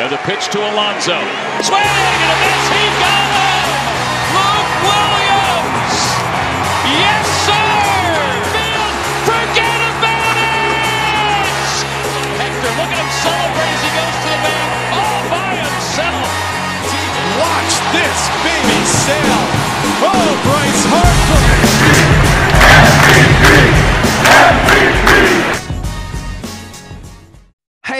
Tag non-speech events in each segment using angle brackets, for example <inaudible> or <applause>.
Now the pitch to Alonso. Swing and a miss. He got him.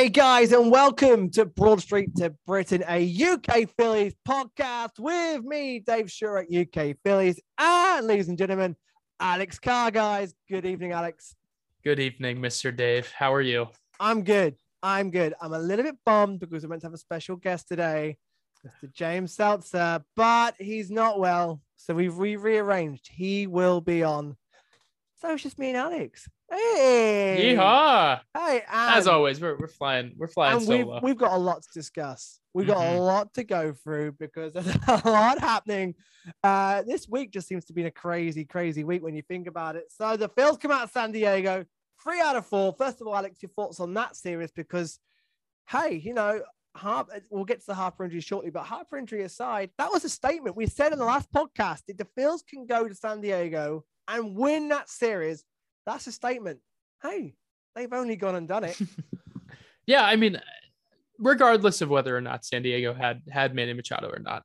Hey guys, and welcome to Broad Street to Britain, a UK Phillies podcast with me, Dave Shore at UK Phillies, and ladies and gentlemen, Alex Carr. Guys, good evening, Alex. Good evening, Mr. Dave. How are you? I'm good. I'm good. I'm a little bit bummed because we're meant to have a special guest today, Mr. James Seltzer, but he's not well, so we've re- rearranged. He will be on. So it's just me and Alex. Hey, Yeehaw! Hey, As always, we're, we're flying. We're flying and we've, solo. we've got a lot to discuss. We've got a Mhm. lot to go through because there's <laughs> a lot happening. Uh, this week just seems to be a crazy, crazy week when you think about it. So the Phils come out of San Diego, three out of four. First of all, Alex, your thoughts on that series? Because, hey, you know, Harp, we'll get to the Harper injury shortly, but Harper injury aside, that was a statement we said in the last podcast. If the Phils can go to San Diego and win that series, that's a statement. Hey, they've only gone and done it. <laughs> yeah, I mean, regardless of whether or not San Diego had had Manny Machado or not,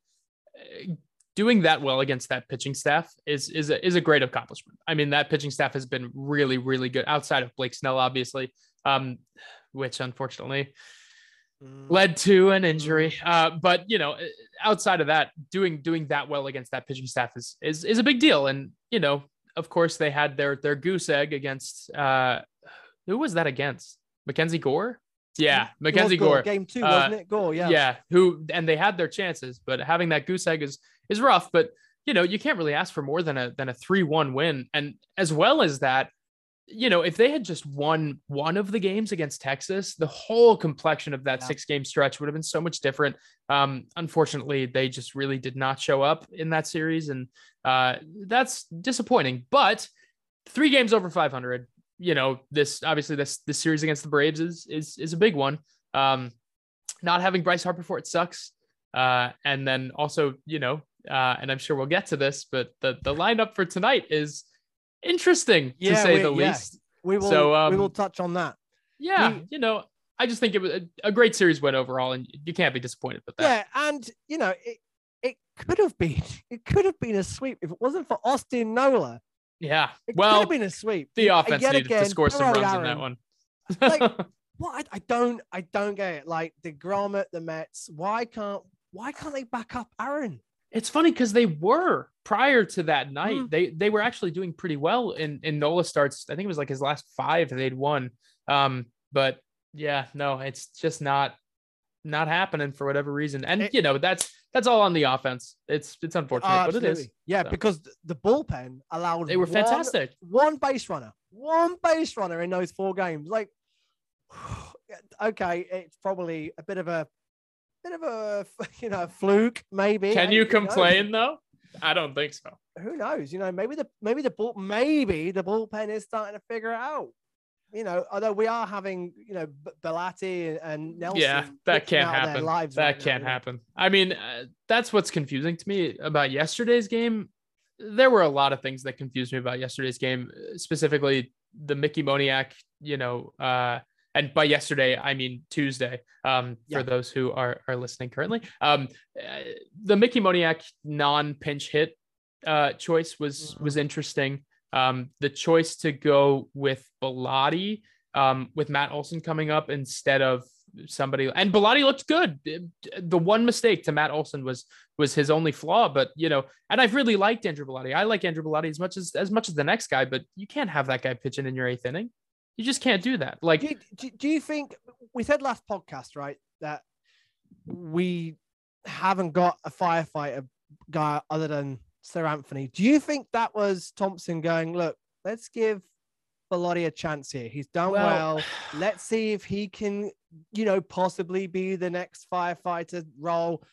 eh, doing that well against that pitching staff is is a, is a great accomplishment. I mean, that pitching staff has been really, really good outside of Blake Snell, obviously, um, which unfortunately Mm. led to an injury. Uh, but you know, uh, outside of that, doing doing that well against that pitching staff is is is a big deal. And you know, of course, they had their their goose egg against uh, who was that against? Mackenzie Gore. Yeah, Mackenzie Gore. Game two, Uh, wasn't it? Gore, yeah. Yeah, who and they had their chances, but having that goose egg is is rough. But you know, you can't really ask for more than a than a three one win. And as well as that, you know, if they had just won one of the games against Texas, the whole complexion of that Yeah. six game stretch would have been so much different. Um, unfortunately, they just really did not show up in that series, and uh, that's disappointing. But three games over 500. You know, this obviously this this series against the Braves is is is a big one. Um, not having Bryce Harper for it sucks. Uh, and then also, you know, uh, and I'm sure we'll get to this, but the the lineup for tonight is interesting to say we- the yeah. least. We will So, we um, will touch on that. Yeah, we- you know, I just think it was a, a great series win overall, and you can't be disappointed with that. Yeah, and you know, it it could have been <laughs> it could have been a sweep if it wasn't for Austin Nola. Yeah. Well, it could have been a sweep. the offense yet needed to score some runs old in that one. Like- <laughs> What I, I don't I don't get it. Like the Grommet, the Mets, why can't why can't they back up Aaron? It's funny because they were prior to that night. Mm. They they were actually doing pretty well in in Nola starts. I think it was like his last five they'd won. Um, but yeah, no, it's just not not happening for whatever reason. And It- you know that's that's all on the offense. It's it's unfortunate, but it is. Yeah, so. because the bullpen allowed They were one- fantastic. one base runner, one base runner in those four games. Like, <sighs> okay, it's probably a bit of a bit of a <laughs> you know fluke, maybe. Can you who knows? complain though? I don't think so. Who knows? You know, maybe the maybe the bull maybe the bullpen is starting to figure it out. You know, although we are having you know B- Bellatti and, Nelson. yeah, that can't happen. lives That right can't know. happen. I mean, uh, that's what's confusing to me about yesterday's game. There were a lot of things that confused me about yesterday's game, specifically the Mickey Moniak, you know, uh, and by yesterday I mean Tuesday. Um, Yeah. for those who are are listening currently, um, uh, the Mickey Moniak non pinch hit uh, choice was Mhm. was interesting. Um, the choice to go with Bellatti um, with Matt Olson coming up instead of somebody and Bellatti looked good. The one mistake to Matt Olson was was his only flaw, but you know, and I've really liked Andrew Bellatti. I like Andrew Bellatti as much as as much as the next guy, but you can't have that guy pitching in your eighth inning. You just can't do that. Like Do you, do, do you think we said last podcast, right, that we haven't got a firefighter guy other than Seranthony? Do you think that was Thomson going, look, let's give Bellatti a chance here. He's done well. well, Let's see if he can, you know, possibly be the next firefighter role.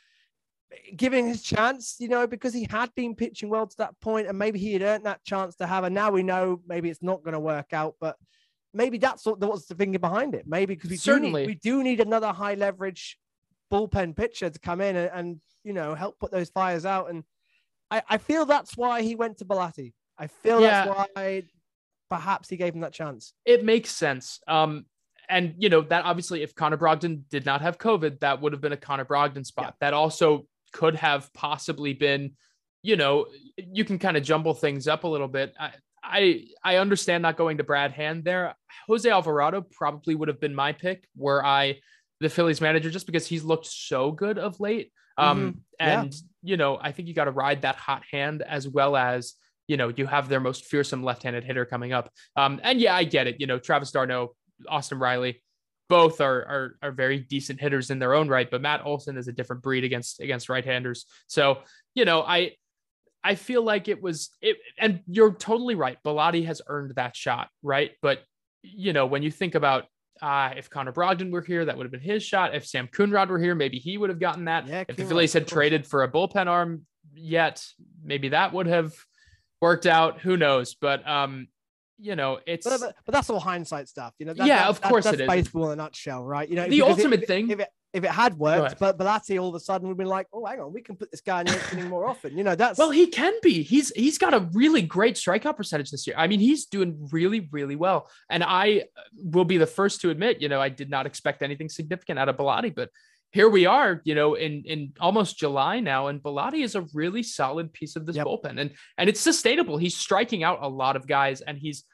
Giving his chance, you know, because he had been pitching well to that point, and maybe he had earned that chance to have. And now we know maybe it's not going to work out, but maybe that's what what's the thinking behind it. Maybe because we Certainly. do need, we do need another high leverage bullpen pitcher to come in and, and you know help put those fires out. And I, I feel that's why he went to Bellatti. I feel Yeah. that's why perhaps he gave him that chance. it makes sense. Um, and you know that obviously, if Connor Brogdon did not have COVID, that would have been a Connor Brogdon spot. That also could have possibly been, you know, you can kind of jumble things up a little bit. I, I I understand not going to Brad Hand there. Jose Alvarado probably would have been my pick were I the Phillies manager, just because he's looked so good of late. Um, yeah. and you know, I think you got to ride that hot hand as well as you know you have their most fearsome left-handed hitter coming up. Um, and yeah, I get it. You know, Travis d'Arnaud, Austin Riley, both are are are very decent hitters in their own right, but Matt Olson is a different breed against against right-handers. So you know, I I feel like it was it, and you're totally right. Bellatti has earned that shot, right? But you know, when you think about uh, if Connor Brogdon were here, that would have been his shot. If Sam Coonrod were here, maybe he would have gotten that. Yeah, if the Phillies had traded for a bullpen arm yet, maybe that would have worked out. Who knows? But um, you know, it's But, but, but that's all hindsight stuff, you know. That, Yeah, that- of that- course that's it is. baseball in a nutshell, right? You know, The ultimate if, thing- If it, if it had worked, but Bellatti all of a sudden would be like, oh, hang on, we can put this guy in the more often. You know, that's Well, he can be. He's he's got a really great strikeout percentage this year. I mean, he's doing really really well. And I will be the first to admit, you know, I did not expect anything significant out of Bellatti, but here we are, you know, in in almost July now, and Bellatti is a really solid piece of this Yep. bullpen, and and it's sustainable. He's striking out a lot of guys, and he's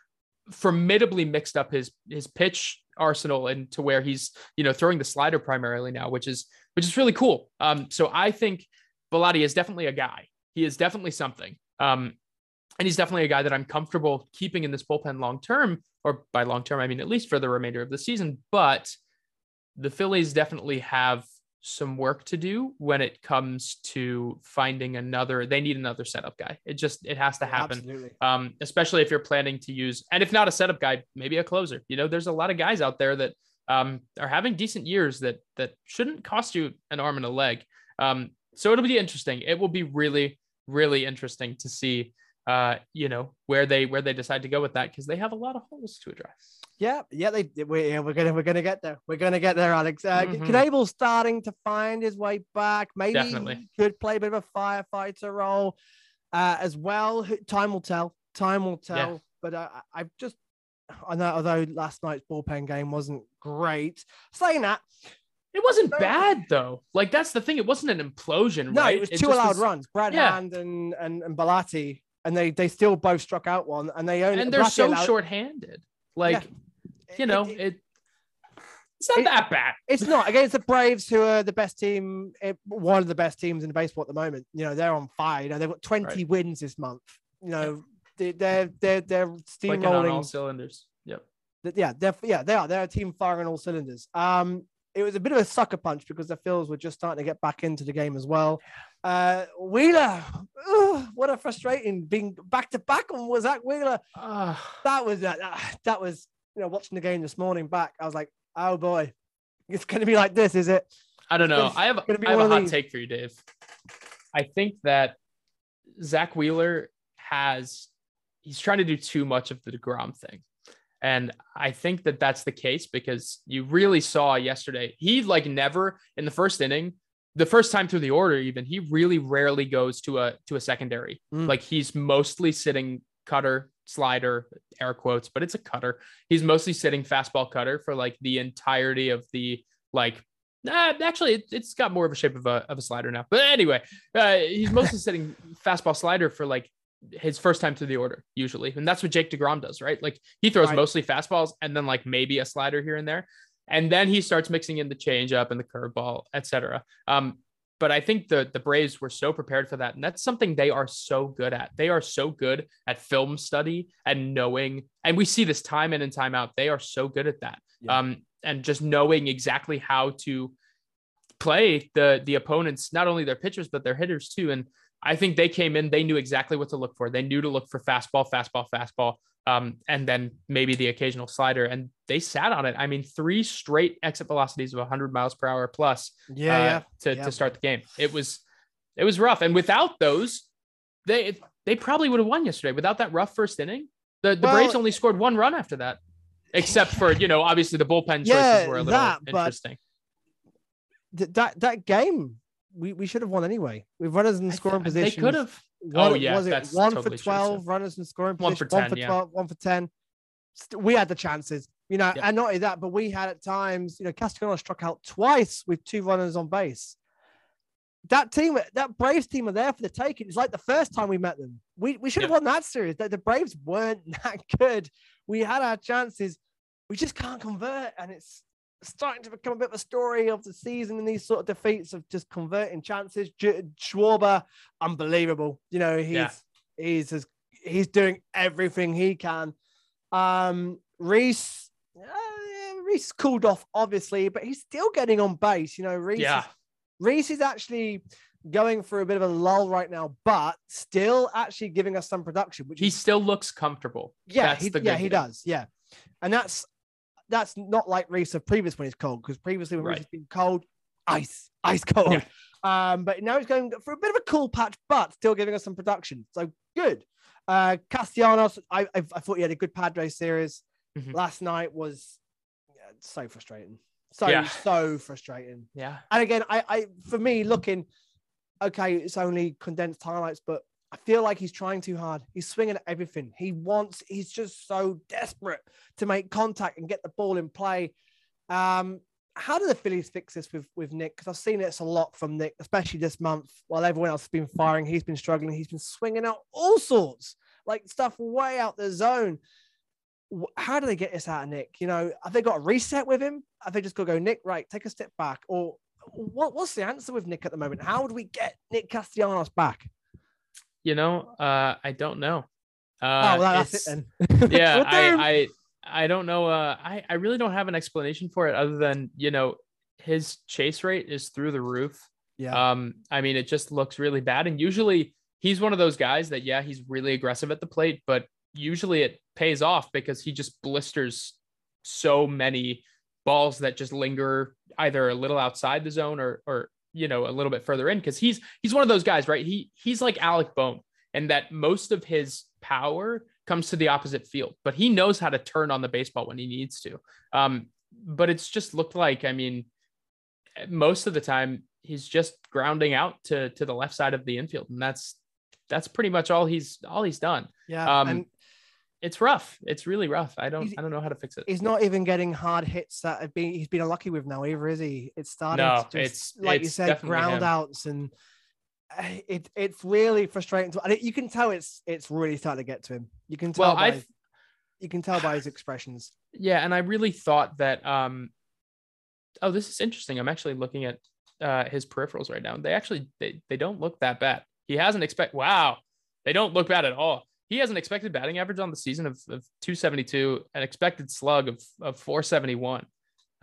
formidably mixed up his his pitch arsenal and to where he's you know throwing the slider primarily now, which is which is really cool. Um, so I think Bellatti is definitely a guy. He is definitely something. Um, and he's definitely a guy that I'm comfortable keeping in this bullpen long term, or by long term, I mean at least for the remainder of the season. But the Phillies definitely have some work to do when it comes to finding another. They need another setup guy. It just it has to happen absolutely. um, especially if you're planning to use, and if not a setup guy, maybe a closer. You know, there's a lot of guys out there that um, are having decent years that that shouldn't cost you an arm and a leg. Um, so it'll be interesting. It will be really, really interesting to see, uh, you know, where they where they decide to go with that because they have a lot of holes to address. Yeah, yeah, they we, yeah, we're gonna we're gonna get there. We're gonna get there, Alex. Uh, Mhm. Knebel's starting to find his way back. Maybe Definitely. he could play a bit of a firefighter role uh, as well. Time will tell. Time will tell. But uh, I I've just I know although last night's bullpen game wasn't great. Saying that, It wasn't bad though. Like that's the thing. It wasn't an implosion. no, right? it was two allowed was- runs. Brad Yeah. Hand and and and Bellatti, and they they still both struck out one, and they only and they're so allowed- short-handed. Like it- you know, it- it, it's not it- that bad. It's not against the Braves, who are the best team, eh, one of the best teams in baseball at the moment. You know, they're on fire. You know, they've got 20 Right. wins this month. You know, they, they're they're they're on all steamrolling. cylinders. Yep. Yeah, they're yeah they are. They're a team firing all cylinders. Um, it was a bit of a sucker punch because the Phils were just starting to get back into the game as well. Uh, Wheeler, ugh, what a frustrating being back to back on Zack Wheeler. Ah. That was uh, that was you know watching the game this morning back. I was like, oh boy, it's going to be like this, is it? I don't know. I have, I have a hot these. take for you, Dave. I think that Zack Wheeler has, he's trying to do too much of the DeGrom thing. And I think that that's the case because you really saw yesterday, he like never in the first inning, the first time through the order, even he really rarely goes to a to a secondary. Mm. Like he's mostly sitting cutter, slider, air quotes, but it's a cutter. He's mostly sitting fastball cutter for like the entirety of the like Nah, actually, it, it's got more of a shape of a, of a slider now. But anyway, uh, he's mostly <laughs> sitting fastball slider for like his first time through the order, usually. And that's what Jake DeGrom does, right? Like he throws Right. mostly fastballs and then like maybe a slider here and there. And then he starts mixing in the changeup and the curveball, etc. Um, but I think the the Braves were so prepared for that, and that's something they are so good at. They are so good at film study and knowing, and we see this time in and time out. They are so good at that, Yeah. um, and just knowing exactly how to play the the opponents, not only their pitchers but their hitters too. And I think they came in, they knew exactly what to look for. They knew to look for fastball, fastball, fastball, um, and then maybe the occasional slider, and they sat on it. I mean, three straight exit velocities of 100 miles per hour plus Yeah, uh, yeah. to, yeah. to start the game. It was it was rough, and without those, they they probably would have won yesterday. Without that rough first inning, the the Well- Braves only scored one run after that, except for you know obviously the bullpen choices Yeah, were a little that, but- interesting. th- that that game we, we should have won anyway. We've runners in scoring th- They could have. One, Oh, yeah, was it that's one totally for true, twelve runners in scoring position? One position? for one 10, for yeah. one for ten. We had the chances, you know, Yep. and not only that, but we had at times, you know, Castellanos struck out twice with two runners on base. That team, that Braves team are there for the taking. It's like the first time we met them. We we should have Yeah. won that series. The, the Braves weren't <laughs> that good. We had our chances. We just can't convert, and it's starting to become a bit of a story of the season and these sort of defeats of just converting chances. J- Schwarber, unbelievable. You know, he's Yeah. he's as, he's doing everything he can. Um, Rhys, uh, yeah, Rhys cooled off obviously, but he's still getting on base. You know, Rhys. Yeah. Is, Rhys is actually going through a bit of a lull right now, but still actually giving us some production, which He is still looks comfortable. yeah, That's he, the yeah, he does. Yeah, and that's that's not like Rhys of previous when he's cold because previously when Rhys Right. has been cold, ice, ice cold. Yeah. Um, but now he's going for a bit of a cool patch, but still giving us some production. So good. Uh, Castellanos, I, I I thought he had a good Padre series. Mhm. Last night was yeah, so frustrating. So Yeah. so frustrating. Yeah. And again, I, I for me looking, okay, it's only condensed highlights, but I feel like he's trying too hard. He's swinging at everything. He wants. He's just so desperate to make contact and get the ball in play. Um, how do the Phillies fix this with with Nick? Because I've seen this a lot from Nick, especially this month. While everyone else has been firing, he's been struggling. He's been swinging out all sorts, like stuff way out the zone. How do they get this out of Nick? You know, have they got a reset with him? Have they just got to go, Nick, right, take a step back? Or what, what's the answer with Nick at the moment? How do we get Nick Castellanos back? You know, uh, I don't know. oh, Uh, well, that's it then. <laughs> yeah, I, I I don't know. Uh, I I really don't have an explanation for it other than you know his chase rate is through the roof. yeah. Um, I mean, it just looks really bad. And usually he's one of those guys that, yeah, he's really aggressive at the plate, but usually it pays off because he just blisters so many balls that just linger either a little outside the zone or, or, you know, a little bit further in. Cause he's, he's one of those guys, right? He, he's like Alec Bohm and that most of his power comes to the opposite field, but he knows how to turn on the baseball when he needs to. Um, but it's just looked like, I mean, most of the time he's just grounding out to to the left side of the infield and that's that's pretty much all he's all he's done yeah. um, and it's rough it's really rough i don't He's- i don't know how to fix it he's not even getting hard hits that have been he's been unlucky with now either, is he? It's starting No, to just, it's- like you said, ground him. outs and uh, it it's really frustrating to and you can tell it's it's really starting to get to him. You can tell well by i his- you can tell by his expressions. yeah and i really thought that um oh this is interesting i'm actually looking at uh his peripherals right now they actually they, they don't look that bad he hasn't expect wow they don't look bad at all he has an expected batting average on the season of, of 272 an expected slug of, of 471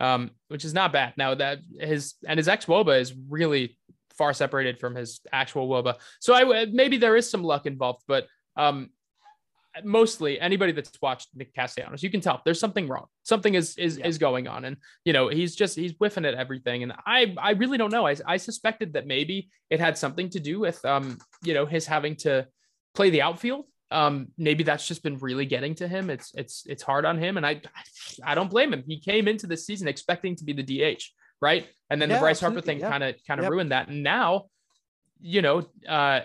um which is not bad now that his and his ex woba is really far separated from his actual woba so i maybe there is some luck involved but um mostly anybody that's watched Nick Castellanos, you can tell there's something wrong. Something is is Yeah. is going on, and you know he's just he's whiffing at everything. And I I really don't know. I I suspected that maybe it had something to do with um you know his having to play the outfield. Um maybe that's just been really getting to him. It's it's it's hard on him, and I I don't blame him. He came into the season expecting to be the DH, right? And then Yeah, the Bryce Harper thing kind of kind of ruined that. And now, you know, uh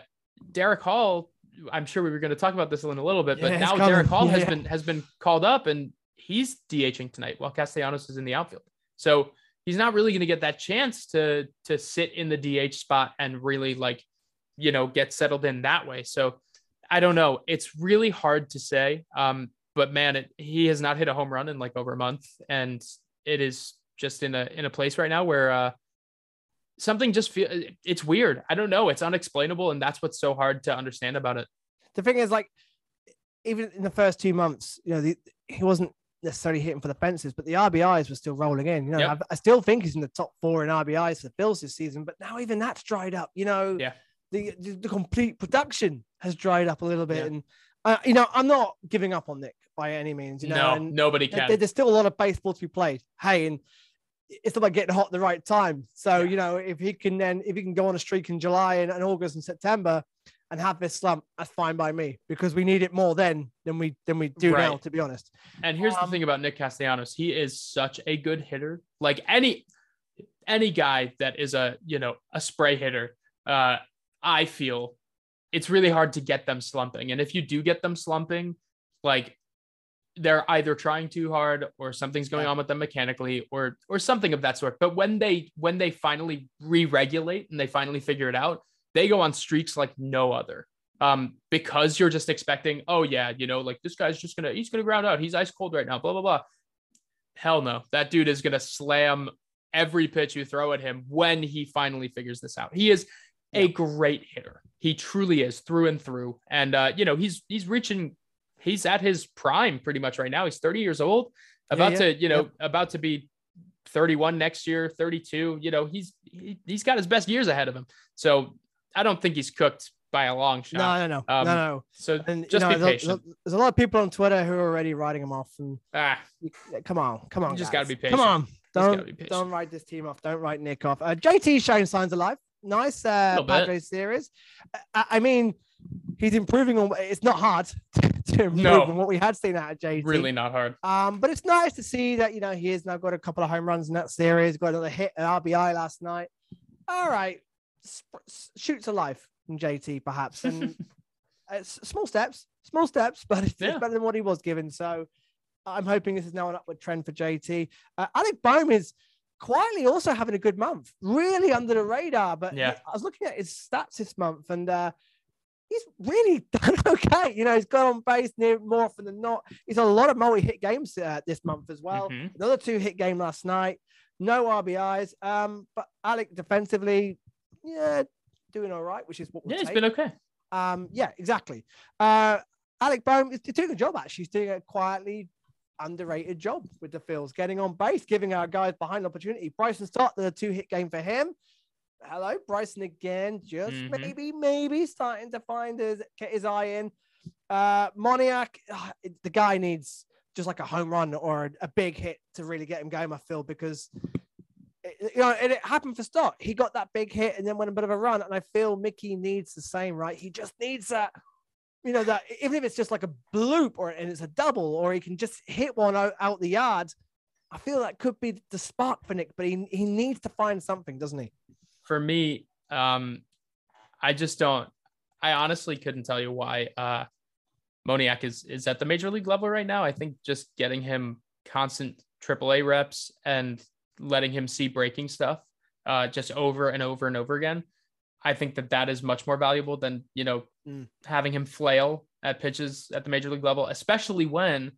Darick Hall I'm sure we were going to talk about this in a little bit, but Yeah, now. Darick Hall Yeah, has been has been called up and he's DHing tonight while Castellanos is in the outfield. So he's not really going to get that chance to to sit in the DH spot and really like you know get settled in that way. So I don't know. It's really hard to say. Um, but man, it, he has not hit a home run in like over a month, and it is just in a in a place right now where uh, something just feel it's weird. I don't know. It's unexplainable, and that's what's so hard to understand about it. The thing is, like, even in the first two months, you know, the, he wasn't necessarily hitting for the fences, but the RBIs were still rolling in. You know, Yep. I, I still think he's in the top four in RBIs for the Phils this season, but now even that's dried up. You know, Yeah. the the, the complete production has dried up a little bit, Yeah. and uh, you know, I'm not giving up on Nick by any means. You know, no, nobody can. there's still a lot of baseball to be played. Hey, and it's about getting hot at the right time. So Yeah. you know, if he can then if he can go on a streak in July and, and August and September and have this slump, that's fine by me because we need it more then than we than we do now, to be honest. And here's Um, the thing about Nick Castellanos. He is such a good hitter. Like any any guy that is a you know a spray hitter, uh, I feel it's really hard to get them slumping. And if you do get them slumping, like they're either trying too hard or something's going Yeah. on with them mechanically or or something of that sort. But when they when they finally re-regulate and they finally figure it out, they go on streaks like no other. Um, because you're just expecting, oh yeah, you know, like this guy's just gonna he's gonna ground out. He's ice cold right now, blah blah blah. Hell no, that dude is gonna slam every pitch you throw at him when he finally figures this out. He is a great hitter. He truly is through and through. And uh, you know, he's he's reaching he's at his prime pretty much right now. He's 30 years old, about yeah. to, you know, about to be 31 next year, 32. You know, he's he, he's got his best years ahead of him. So I don't think he's cooked by a long shot. No, no, no, Um, no, no. So And just you know, be patient. there's- a lot of people on Twitter who are already writing him off. And ah, come on, come on, You just guys. gotta be patient. Come on, don't don't write this team off. Don't write Nick off. Uh, JT showing signs of life. Nice uh. Padres series. I, I mean, he's improving on. It's not hard <laughs> to improve No. on what we had seen out of JT. really not hard. Um, but it's nice to see that you know he has now got a couple of home runs in that series. Got another hit at RBI last night. All right, sp- s- shoot to life from JT perhaps, and <laughs> it's small steps, small steps, <laughs> but it's, it's Yeah. better than what he was given. So I'm hoping this is now an upward trend for JT. Uh, Alec Bohm is quietly also having a good month, really under the radar. But Yeah. I was looking at his stats this month, and uh, he's really <laughs> done okay. You know, he's got on base near more often than not. He's had a lot of multi-hit games uh, this month as well. Mhm. Another two-hit game last night. No RBIs. Um, but Alec defensively, yeah, doing all right, which is what we'll Yeah, it's been okay. Um, yeah, exactly. Uh, Alec Bohm is doing a job actually. He's doing it quietly underrated job with the Phils, getting on base, giving our guys behind opportunity. Bryson Stott the two hit game for him. Hello, Bryson again, just Mhm. maybe, maybe starting to find his get his eye in. Uh, Moniak, ah, the guy needs just like a home run or a, a big hit to really get him going. I feel because it, you know, and it happened for Stott. He got that big hit and then went a bit of a run. And I feel Mickey needs the same, right? He just needs that, you know, that even if it's just like a bloop or and it's a double, or he can just hit one out, out the yard. I feel that could be the spark for Nick, but he, he needs to find something, doesn't he? for me, um, I just don't. I honestly couldn't tell you why uh, Moniak is is at the major league level right now. I think just getting him constant AAA reps and letting him see breaking stuff uh, just over and over and over again. I think that that is much more valuable than you know Mm. having him flail at pitches at the major league level, especially when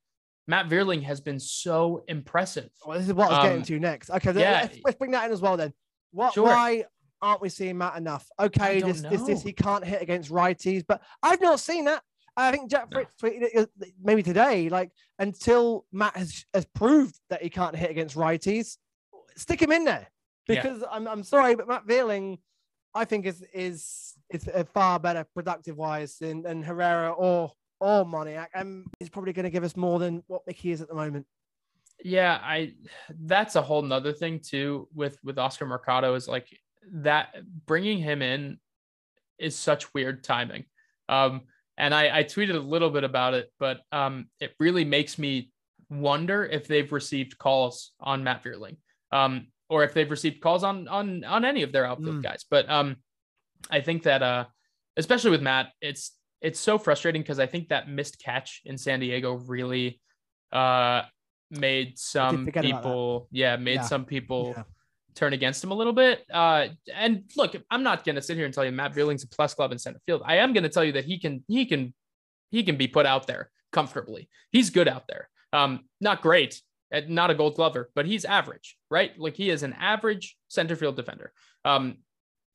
Matt Vierling has been so impressive. Well, this is what I was getting Um, to next. Okay, yeah. let's, let's bring that in as well. Then, what? Sure. Why aren't we seeing Matt enough? Okay, this, this this he can't hit against righties, but I've not seen that. I think Jack No. Fritz tweeted it uh, maybe today. Like until Matt has, has proved that he can't hit against righties, stick him in there Yeah. because I'm I'm sorry, but Matt Vierling, I think is is is far better productive wise than, than Herrera or or Moniak, and he's probably going to give us more than what Mickey is at the moment. Yeah, I that's a whole nother thing too with with Oscar Mercado is like that bringing him in is such weird timing. Um and I I tweeted a little bit about it, but um it really makes me wonder if they've received calls on Matt Vierling. Um or if they've received calls on on on any of their outfield Mm. guys. But um I think that uh especially with Matt, it's it's so frustrating because I think that missed catch in San Diego really uh made some forget about that. people yeah made Yeah. some people Yeah. turn against him a little bit uh and look i'm not going to sit here and tell you matt Vierling's a plus club in center field i am going to tell you that he can he can he can be put out there comfortably he's good out there um not great not a gold glover but he's average right? Like he is an average center field defender. Um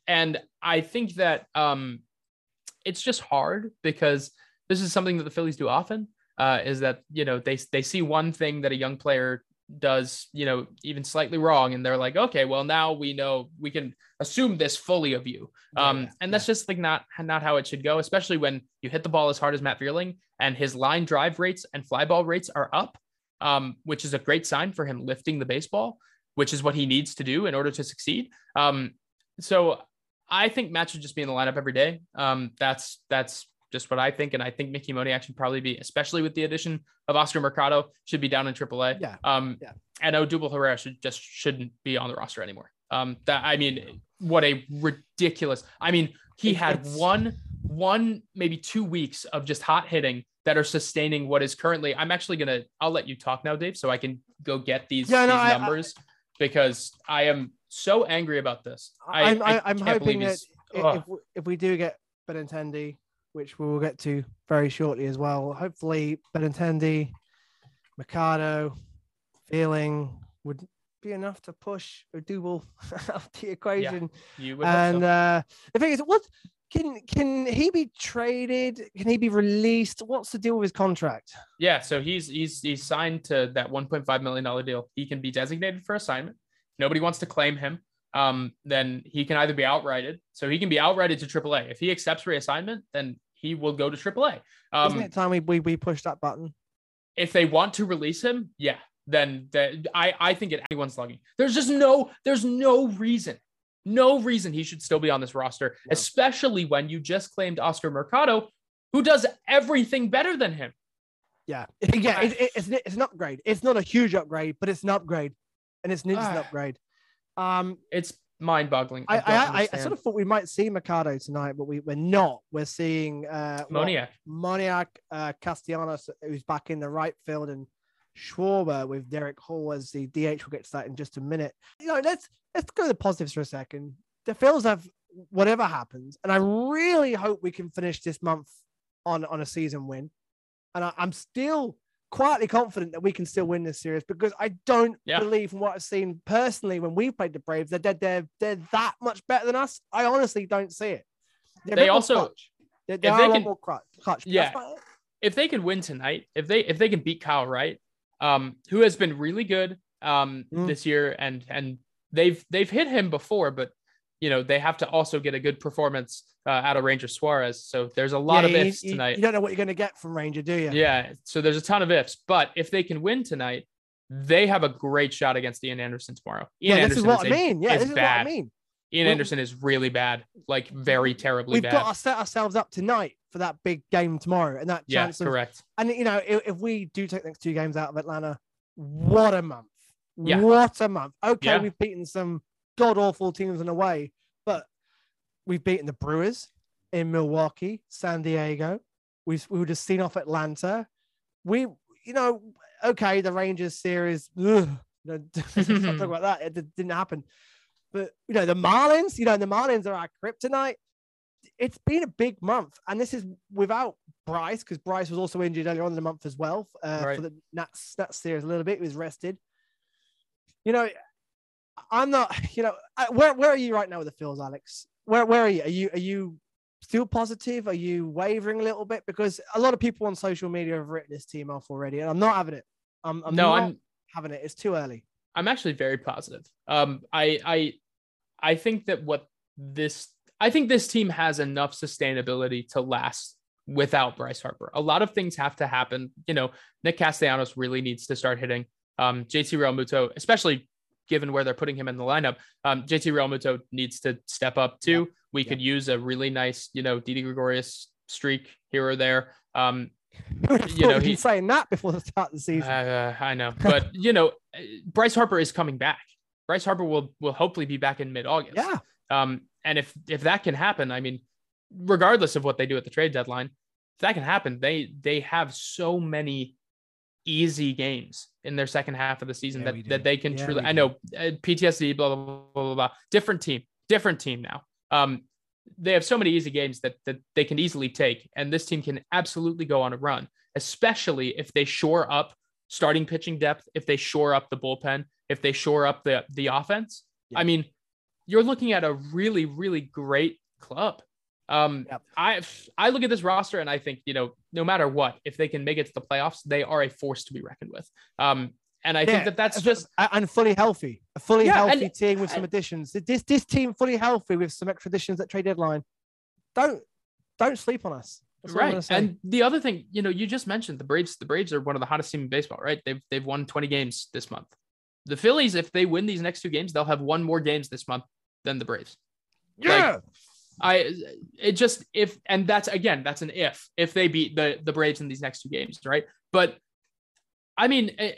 and i think that um it's just hard because this is something that the phillies do often uh, is that you know they they see one thing that a young player does you know even slightly wrong and they're like okay well now we know we can assume this fully of you. Yeah, um yeah, and that's just like not not how it should go especially when you hit the ball as hard as Matt Vierling and his line drive rates and fly ball rates are up um which is a great sign for him lifting the baseball which is what he needs to do in order to succeed um so I think Matt should just be in the lineup every day um that's that's just what I think. And I think Mickey Moniak should probably be, especially with the addition of Oscar Mercado, should be down in AAA. Yeah. Um, Yeah. and Odubel Herrera should just shouldn't be on the roster anymore. Um, that I mean, what a ridiculous. I mean, he had It's- one, one maybe two weeks of just hot hitting that are sustaining what is currently. I'm actually gonna. I'll let you talk now, Dave, so I can go get these, Yeah, no, these I- I- numbers because I am so angry about this. I, I'm, I, I'm hoping that he's- i- ugh. if, we- if we do get Benintendi, which we will get to very shortly as well, hopefully Benintendi, Mercado, Vierling would be enough to push Odubel <laughs> out the equation. Yeah, you would and so. uh, the thing is, what can can he be traded? Can he be released? What's the deal with his contract? Yeah, so he's he's he's signed to that 1.5 million dollar deal. He can be designated for assignment. Nobody wants to claim him. Um, then he can either be outrighted, so he can be outrighted to AAA. If he accepts reassignment, then he will go to AAA. Isn't Um, it time we, we we push that button? if they want to release him, yeah, then that I I think it anyone's lucky. There's just no there's no reason, no reason he should still be on this roster, No. especially when you just claimed Oscar Mercado, who does everything better than him. Yeah, yeah, it, it, it's it's an upgrade. It's not a huge upgrade, but it's an upgrade, and it's an Ah. upgrade. Um, It's mind-boggling. I I, I, I sort of thought we might see Mercado tonight, but we we're not. We're seeing uh Moniak. Moniak uh, Castellanos, who's back in the right field, and Schwarber with Darick Hall as the DH. We'll get to that in just a minute. You know, let's let's go to the positives for a second. The Phils have whatever happens, and I really hope we can finish this month on on a season win. And I, I'm still quietly confident that we can still win this series because I don't Yeah. believe from what I've seen personally when we've played the Braves that they're, they're they're that much better than us. I honestly don't see it. They're They also- they, they if are they can- more clutch. clutch Yeah. that's not it. if they can win tonight, if they if they can beat Kyle Wright, um, who has been really good um Mm. this year, and and they've they've hit him before, but you know they have to also get a good performance uh, out of Ranger Suarez. So there's a lot Yeah, of ifs you, tonight. You don't know what you're going to get from Ranger, do you? yeah, so there's a ton of ifs, but if they can win tonight, they have a great shot against Ian Anderson tomorrow. Yeah, Ian this is Anderson what I a- mean. Yeah, is this is bad. what I mean. Ian We- Anderson is really bad, like very terribly We've bad. got to set ourselves up tonight for that big game tomorrow, and that yeah, chance of correct. And you know, if, if we do take the next two games out of Atlanta, what a month! Yeah. What a month! Okay, Yeah. we've beaten some god awful teams in a way, but we've beaten the Brewers in Milwaukee, San Diego. We we were just seen off Atlanta. We, you know, okay, the Rangers series. Ugh, <laughs> talk <laughs> about that. It didn't happen. But you know, the Marlins. You know, the Marlins are our kryptonite. It's been a big month, and this is without Bryce because Bryce was also injured earlier on in the month as well uh, Right. for the Nats, Nats series a little bit. He was rested. You know, I'm not. You know, where where are you right now with the Phils, Alex? Where where are you? Are you are you still positive? Are you wavering a little bit? Because a lot of people on social media have written this team off already, and I'm not having it. I'm, I'm no, not I'm having it. It's too early. I'm actually very positive. Um, I I I think that what this I think this team has enough sustainability to last without Bryce Harper. A lot of things have to happen. You know, Nick Castellanos really needs to start hitting. Um, JT Realmuto, especially given where they're putting him in the lineup, um, JT Realmuto needs to step up too. We Yeah. could use a really nice, you know, Didi Gregorius streak here or there. Um, <laughs> you know, he's saying that before the start of the season. uh, I know, but <laughs> you know, Bryce Harper is coming back. Bryce Harper will will hopefully be back in mid August. yeah, Um, and if if that can happen, I mean, regardless of what they do at the trade deadline, if that can happen, they they have so many easy games in their second half of the season Yeah, that that they can Yeah, truly. I know uh, PTSD, blah, blah blah blah blah blah. Different team, different team now. Um, they have so many easy games that that they can easily take, and this team can absolutely go on a run, especially if they shore up starting pitching depth, if they shore up the bullpen, if they shore up the the offense. Yeah. I mean, you're looking at a really really great club. Um, Yep. I I look at this roster and I think you know no matter what, if they can make it to the playoffs, they are a force to be reckoned with. Um, and I Yeah, think that that's just and fully healthy, a fully Yeah, and- healthy team with some additions. This this team fully healthy with some extra additions at trade deadline. Don't don't sleep on us. That's all I'm gonna right. And the other thing, you know, you just mentioned the Braves. The Braves are one of the hottest team in baseball, right? They've they've won 20 games this month. The Phillies, if they win these next two games, they'll have one more games this month than the Braves. yeah, I it just if and that's again that's an if if they beat the the Braves in these next two games, right? But I mean, eh,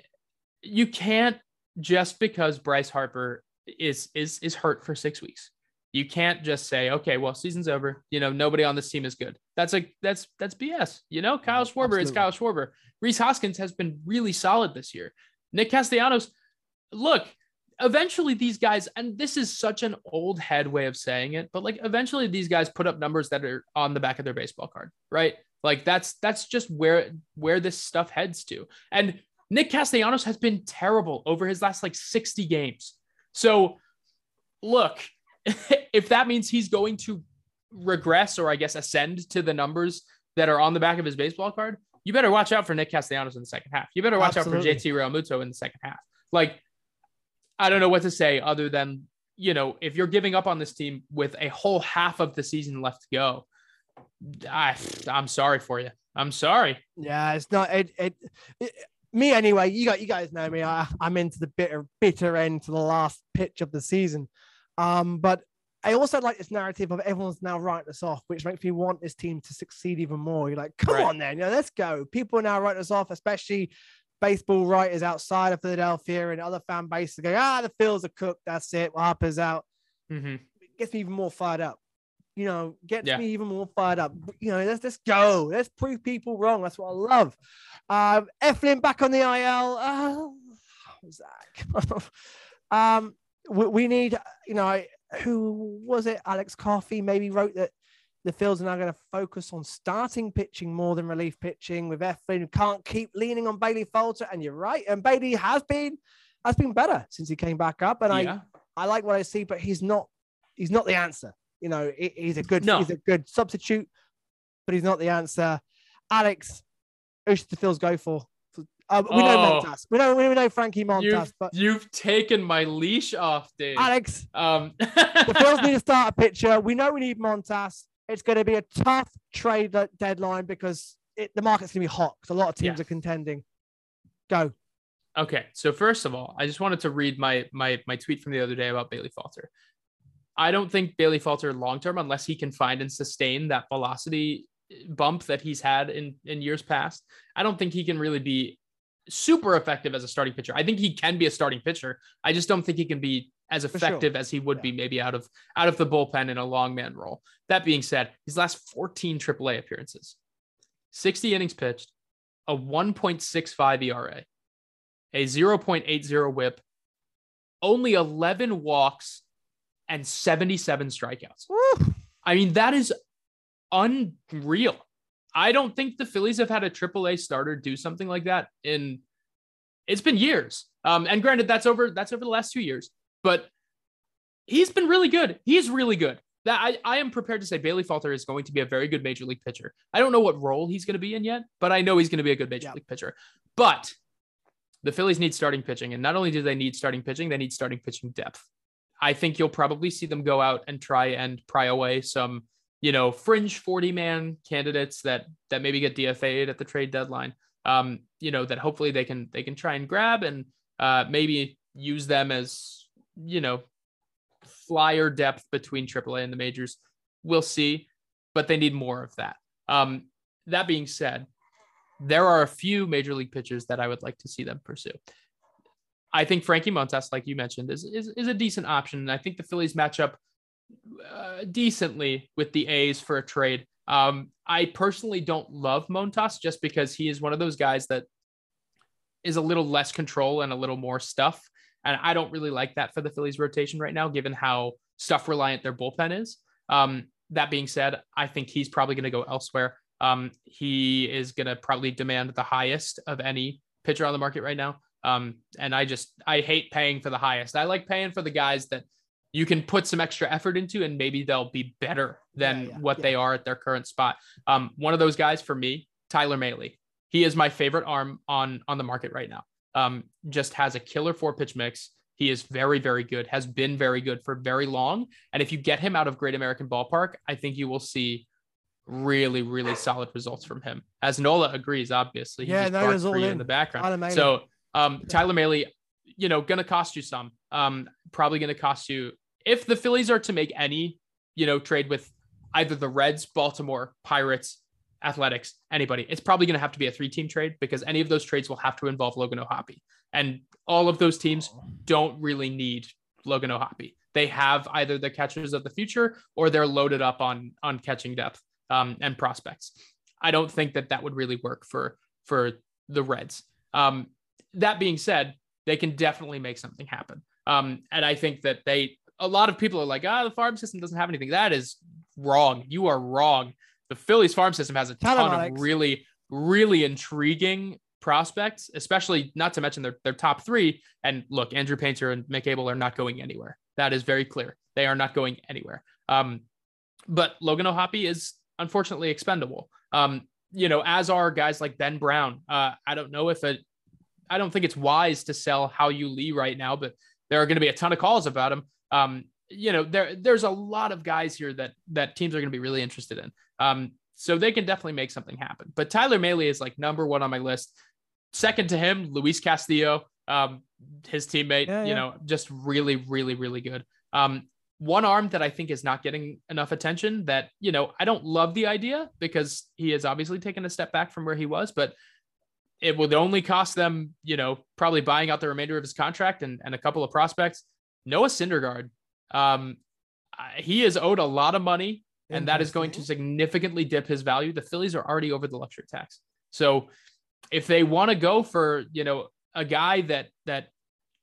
you can't just because Bryce Harper is is is hurt for six weeks. You can't just say, okay, well, season's over. You know, nobody on this team is good. That's a that's that's BS. You know, Kyle Schwarber is Kyle Schwarber. Rhys Hoskins has been really solid this year. Nick Castellanos, look, eventually these guys, and this is such an old head way of saying it, but like eventually these guys put up numbers that are on the back of their baseball card, right? Like that's that's just where where this stuff heads to. And Nick Castellanos has been terrible over his last like 60 games. So look, <laughs> if that means he's going to regress or I guess ascend to the numbers that are on the back of his baseball card, you better watch out for Nick Castellanos in the second half. You better watch Absolutely. out for JT Realmuto in the second half. Like, I don't know what to say other than, you know, if you're giving up on this team with a whole half of the season left to go, I, I'm sorry for you. I'm sorry. Yeah, it's not it, it, it me anyway. You got you guys know me. I, I'm into the bitter bitter end to the last pitch of the season. Um, but I also like this narrative of everyone's now writing us off, which makes me want this team to succeed even more. You're like, come right. on, then, you know, let's go. People are now writing us off, especially baseball writers outside of Philadelphia and other fan bases go, ah, the Phils are cooked. That's it. Harper's out. Mm-hmm. It gets me even more fired up. You know, gets yeah. me even more fired up. You know, let's let's go. Let's prove people wrong. That's what I love. Um, Eflin back on the IL. Uh, Zach. <laughs> um, we, we need, you know, who was it? Alex Coffey maybe wrote that the Phils are now going to focus on starting pitching more than relief pitching with Eflin. Can't keep leaning on Bailey Falter, and you're right. And Bailey has been has been better since he came back up, and yeah. I I like what I see, but he's not he's not the answer. You know, he's a good no. he's a good substitute, but he's not the answer. Alex, who should the Phils go for? Uh, we oh, know Montas. We know we know Frankie Montas. You've, but you've taken my leash off, Dave. Alex, um, <laughs> the Phils need to start a pitcher. We know we need Montas. It's going to be a tough trade deadline because it, the market's going to be hot because a lot of teams yeah. are contending. Go. Okay, so first of all, I just wanted to read my my my tweet from the other day about Bailey Falter. I don't think Bailey Falter long term, unless he can find and sustain that velocity bump that he's had in in years past. I don't think he can really be super effective as a starting pitcher. I think he can be a starting pitcher. I just don't think he can be as effective sure. as he would yeah. be maybe out of out of the bullpen in a long man role. That being said, his last 14 AAA appearances, 60 innings pitched, a 1.65 ERA, a 0.80 whip, only 11 walks and 77 strikeouts. Woo. I mean, that is unreal. I don't think the Phillies have had a AAA starter do something like that in it's been years. Um, and granted, that's over that's over the last two years, but he's been really good. He's really good. That I, I am prepared to say Bailey Falter is going to be a very good major league pitcher. I don't know what role he's going to be in yet, but I know he's going to be a good major yeah. league pitcher. But the Phillies need starting pitching, and not only do they need starting pitching, they need starting pitching depth. I think you'll probably see them go out and try and pry away some you know, fringe 40 man candidates that that maybe get DFA'd at the trade deadline. Um, you know, that hopefully they can they can try and grab and uh, maybe use them as, you know, flyer depth between AAA and the majors. We'll see, but they need more of that. Um, that being said, there are a few major league pitchers that I would like to see them pursue. I think Frankie Montas, like you mentioned, is, is, is a decent option. And I think the Phillies match up uh, decently with the A's for a trade. Um, I personally don't love Montas just because he is one of those guys that is a little less control and a little more stuff. And I don't really like that for the Phillies rotation right now, given how stuff reliant their bullpen is. Um, that being said, I think he's probably going to go elsewhere. Um, he is going to probably demand the highest of any pitcher on the market right now. Um, and I just, I hate paying for the highest. I like paying for the guys that you can put some extra effort into and maybe they'll be better than yeah, yeah, what yeah. they are at their current spot. Um, one of those guys for me, Tyler Mahle. He is my favorite arm on on the market right now. Um, just has a killer four pitch mix. He is very, very good, has been very good for very long. And if you get him out of Great American Ballpark, I think you will see really, really solid results from him. As Nola agrees, obviously. He yeah, no, all in. in the background. So um, Tyler Mahle, you know, gonna cost you some. Um, probably gonna cost you if the Phillies are to make any, you know, trade with either the Reds, Baltimore, Pirates, Athletics, anybody, it's probably going to have to be a three-team trade because any of those trades will have to involve Logan O'Hoppe, and all of those teams don't really need Logan O'Hoppe. They have either the catchers of the future or they're loaded up on on catching depth um, and prospects. I don't think that that would really work for for the Reds. Um, that being said, they can definitely make something happen. Um, and I think that they a lot of people are like, ah, the farm system doesn't have anything. That is wrong. You are wrong. The Phillies farm system has a ton of Alex. really, really intriguing prospects, especially not to mention their, their top three. And look, Andrew Painter and Mick Abel are not going anywhere. That is very clear. They are not going anywhere. Um, but Logan O'Hoppe is unfortunately expendable. Um, you know, as are guys like Ben Brown. Uh, I don't know if it, I don't think it's wise to sell Hao-Yu Lee right now, but there are going to be a ton of calls about him. Um, you know, there there's a lot of guys here that that teams are going to be really interested in. Um, so they can definitely make something happen. But Tyler Mahle is like number one on my list. Second to him, Luis Castillo, um, his teammate. Yeah, you yeah. know, just really, really, really good. Um, one arm that I think is not getting enough attention. That you know, I don't love the idea because he has obviously taken a step back from where he was, but it would only cost them, you know, probably buying out the remainder of his contract and, and a couple of prospects. Noah Syndergaard, um, he is owed a lot of money, and that is going to significantly dip his value. The Phillies are already over the luxury tax, so if they want to go for, you know, a guy that that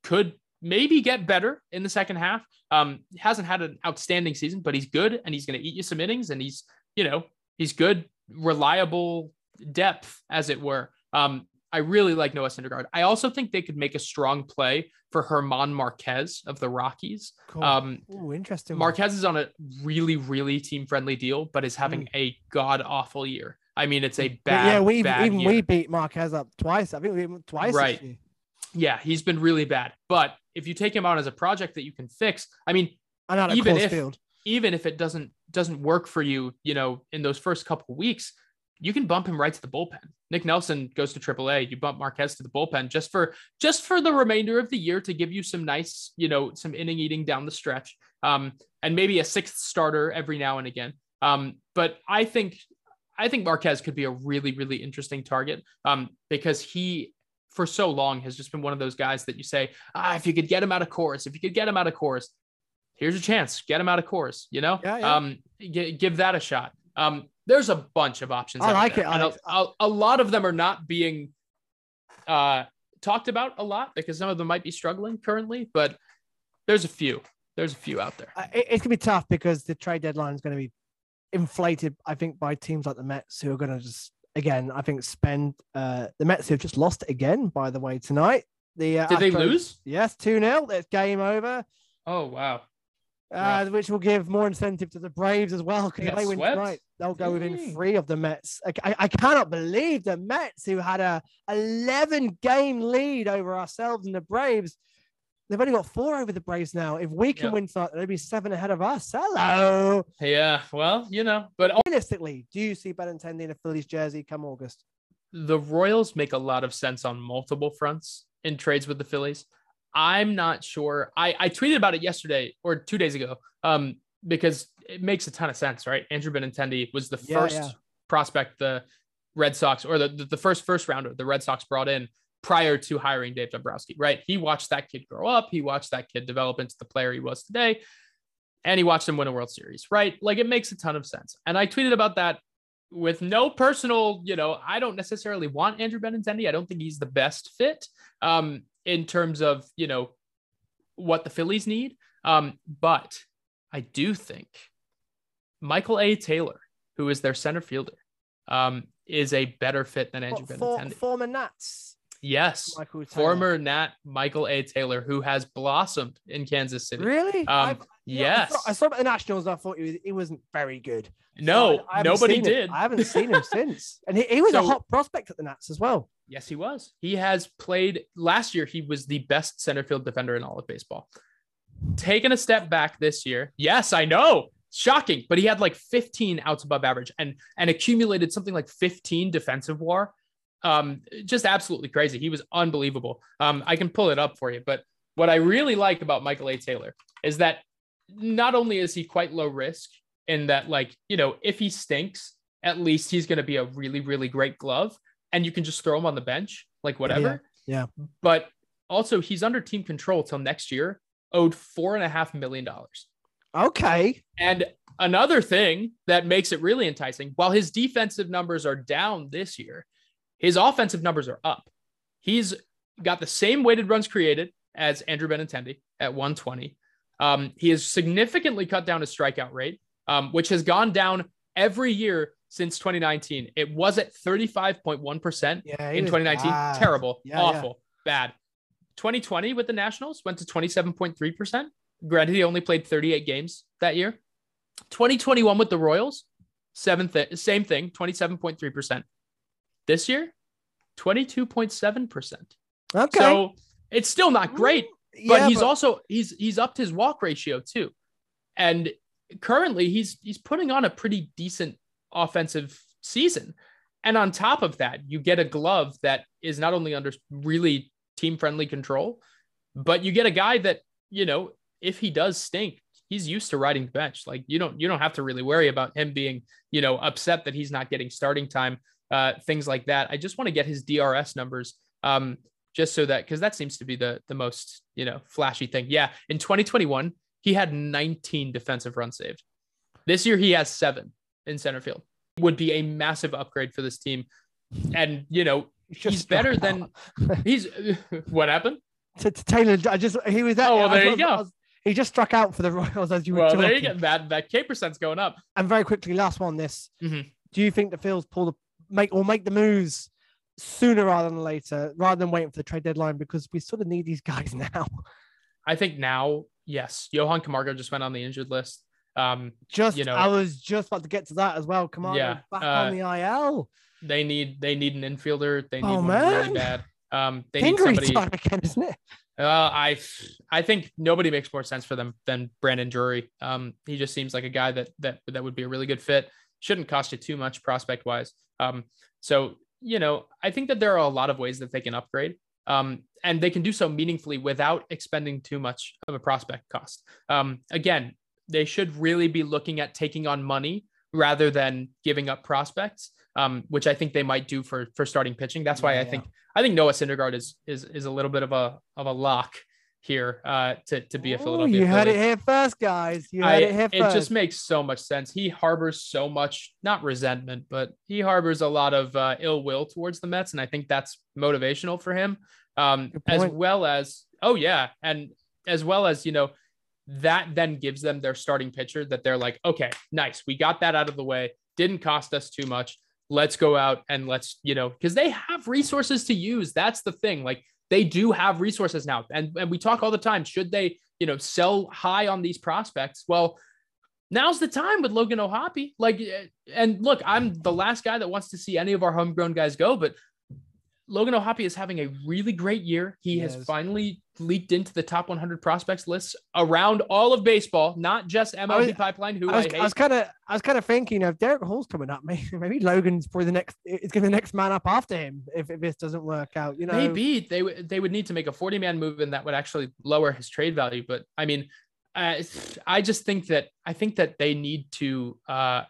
could maybe get better in the second half, um, hasn't had an outstanding season, but he's good and he's going to eat you some innings, and he's, you know, he's good, reliable depth, as it were. Um, I really like Noah Syndergaard. I also think they could make a strong play for German Marquez of the Rockies. Cool. Um, Ooh, interesting. Marquez is on a really, really team friendly deal, but is having a god awful year. I mean, it's a bad, yeah, we bad even year. we beat Marquez up twice. I think we beat him twice. Right. yeah, he's been really bad. But if you take him out as a project that you can fix, I mean, And out of Even if- field. even if it doesn't doesn't work for you, you know, in those first couple weeks, you can bump him right to the bullpen. Nick Nelson goes to AAA. You bump Marquez to the bullpen just for just for the remainder of the year to give you some nice, you know, some inning eating down the stretch, um, and maybe a sixth starter every now and again. Um, but I think I think Marquez could be a really really interesting target um, because he for so long has just been one of those guys that you say, ah, if you could get him out of Coors, if you could get him out of Coors, here's a chance, get him out of Coors, you know, Yeah, yeah. um, gi- give that a shot. Um, there's a bunch of options. I like there, it, Alex. A, a, a lot of them are not being uh, talked about a lot because some of them might be struggling currently, but there's a few. There's a few out there. Uh, it- it's gonna be tough because the trade deadline is going to be inflated. I think by teams like the Mets who are going to just again. I think spend uh, the Mets who have just lost again. By the way, tonight the uh, Did they lose? Yes, two 0 It's game over. Oh wow. Uh, which will give more incentive to the Braves as well because They if got they win tonight, they'll go within three of the Mets. I, I, I cannot believe the Mets, who had a 11 game lead over ourselves and the Braves, they've only got four over the Braves now. If we can Yep. win tonight, they'll be seven ahead of us. Hello. Yeah. Well, you know, but Realistically, do you see Benintendi in a Phillies jersey come August? the Royals make a lot of sense on multiple fronts in trades with the Phillies. I'm not sure. I, I tweeted about it yesterday or two days ago um, because it makes a ton of sense, right? Andrew Benintendi was the Yeah, first yeah. prospect the Red Sox or the, the, first first rounder the Red Sox brought in prior to hiring Dave Dombrowski, right? He watched that kid grow up. He watched that kid develop into the player he was today. And he watched him win a World Series, right? Like it makes a ton of sense. And I tweeted about that with no personal, you know, I don't necessarily want Andrew Benintendi. I don't think he's the best fit um, in terms of, you know, what the Phillies need. Um, but I do think Michael A. Taylor, who is their center fielder, um, is a better fit than Andrew What, for, Benintendi. former Nats, yes. Former Nat Michael A. Taylor, who has blossomed in Kansas City. Really? Um, I've- yeah, I yes. saw, I saw him at the Nationals. I thought he, was, he wasn't very good. No, So I- I nobody seen him. did. I haven't seen him <laughs> since. And he, he was a hot prospect at the Nats as well. Yes, he was. He has played last year. He was the best center field defender in all of baseball. Taken a step back this year. Yes, I know. Shocking, but he had like 15 outs above average and and accumulated something like 15 defensive war. Um, just absolutely crazy. He was unbelievable. Um, I can pull it up for you, but what I really like about Michael A. Taylor is that not only is he quite low risk in that, like, you know, if he stinks, at least he's going to be a really, really great glove and you can just throw him on the bench, like whatever. yeah. But also, he's under team control till next year. owed four and a half million dollars. Okay. And another thing that makes it really enticing, while his defensive numbers are down this year, his offensive numbers are up. He's got the same weighted runs created as Andrew Benintendi at 120. Um, he has significantly cut down his strikeout rate, um, which has gone down every year since 2019. It was at 35.1% Yeah. in 2019. bad. Terrible, Yeah, awful, bad. 2020 with the Nationals went to 27.3%. Granted, he only played 38 games that year. 2021 with the Royals, seventh, same thing, 27.3%. This year, 22.7%. Okay. So it's still not great, but yeah, he's also he's he's upped his walk ratio too. And currently he's he's putting on a pretty decent offensive season. And on top of that, you get a glove that is not only under really team friendly control, but you get a guy that, you know, if he does stink, he's used to riding the bench. Like you don't you don't have to really worry about him being, you know, upset that he's not getting starting time, uh, things like that. I just want to get his DRS numbers. Um, just so that because that seems to be the the most you know flashy thing. Yeah, in 2021 he had 19 defensive runs saved. This year he has seven in center field. Would be a massive upgrade for this team, and you know just he's better struck than <laughs> he's. <laughs> what happened? to, to Taylor. I just he was that. Oh, well, there you go. Was- he just struck out for the <laughs> Royals as you were Well, talking. there you go. That that K percent's going up. And very quickly, last one. This. Mhm. Do you think the Phils pull the make or make the moves sooner rather than later, rather than waiting for the trade deadline? Because we sort of need these guys now. I think now, yes, Johan Camargo just went on the injured list. Um, Just You know- I was just about to get to that as well. Come on, Yeah, back uh, on the IL. they need they need an infielder. They need Oh, one man. really bad. Um, they need somebody. again, isn't it? Uh, I I think nobody makes more sense for them than Brandon Drury. Um, he just seems like a guy that that that would be a really good fit. Shouldn't cost you too much prospect wise. Um, so you know, I think that there are a lot of ways that they can upgrade. Um, and they can do so meaningfully without expending too much of a prospect cost. Um, again, they should really be looking at taking on money rather than giving up prospects, um, which I think they might do for for starting pitching. That's why Yeah, I yeah. think I think Noah Syndergaard is is is a little bit of a of a lock here uh, to to be a Philadelphia. you heard Philly. it here first, guys. You I, heard it here it first. just makes so much sense. He harbors so much, not resentment, but he harbors a lot of uh, ill will towards the Mets, and I think that's motivational for him. Um, as well as oh yeah, and as well as you know, that then gives them their starting pitcher that they're like, okay, nice, we got that out of the way. Didn't cost us too much. Let's go out and let's you know because they have resources to use. That's the thing. Like they do have resources now, and and we talk all the time. Should they you know sell high on these prospects? Well now's the time with Logan O'Hoppe. Like, eh, and look, I'm the last guy that wants to see any of our homegrown guys go, but Logan O'Hoppe is having a really great year. He has Yes. finally leaked into the top 100 prospects lists around all of baseball, not just MLB was- Pipeline, who I was. I was kind of, I was kind of thinking, if Darick Hall's coming up, <laughs> maybe, maybe Logan's probably the next. It's going to be the next man up after him if, if this doesn't work out. You know, Maybe they w- they would need to make a 40 man move and that would actually lower his trade value. But I mean, uh, I just think that I think that they need to uh,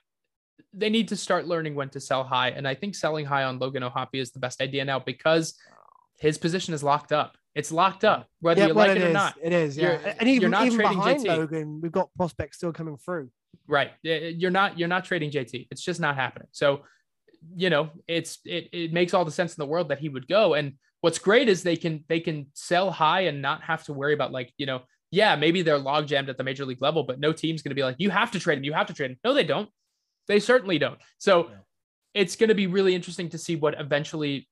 they need to start learning when to sell high, and I think selling high on Logan O'Hoppe is the best idea now because his position is locked up. It's locked up whether yeah, you well, like it it, or is. not. It is, yeah. You're- and even, even trading behind JT. Logan, we've got prospects still coming through. Right. You're not you're not trading JT. It's just not happening. So, you know, it's it it makes all the sense in the world that he would go. And what's great is they can they can sell high and not have to worry about like, you know, yeah, maybe they're log jammed at the major league level, but no team's gonna be like, you have to trade him, you have to trade him. No, they don't. They certainly don't. So Yeah. it's gonna be really interesting to see what eventually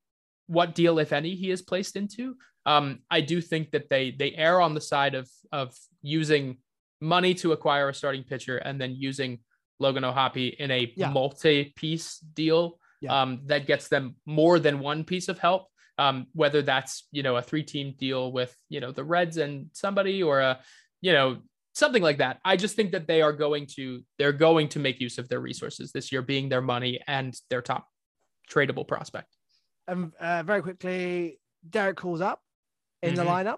what deal, if any, he is placed into. Um, I do think that they they err on the side of of using money to acquire a starting pitcher and then using Logan O'Hoppe in a Yeah. multi-piece deal Yeah. um, that gets them more than one piece of help. Um, whether that's you know a three-team deal with you know the Reds and somebody or a you know something like that. I just think that they are going to they're going to make use of their resources this year, being their money and their top tradable prospect. And uh, very quickly, Darick Hall's up in the Mhm. lineup,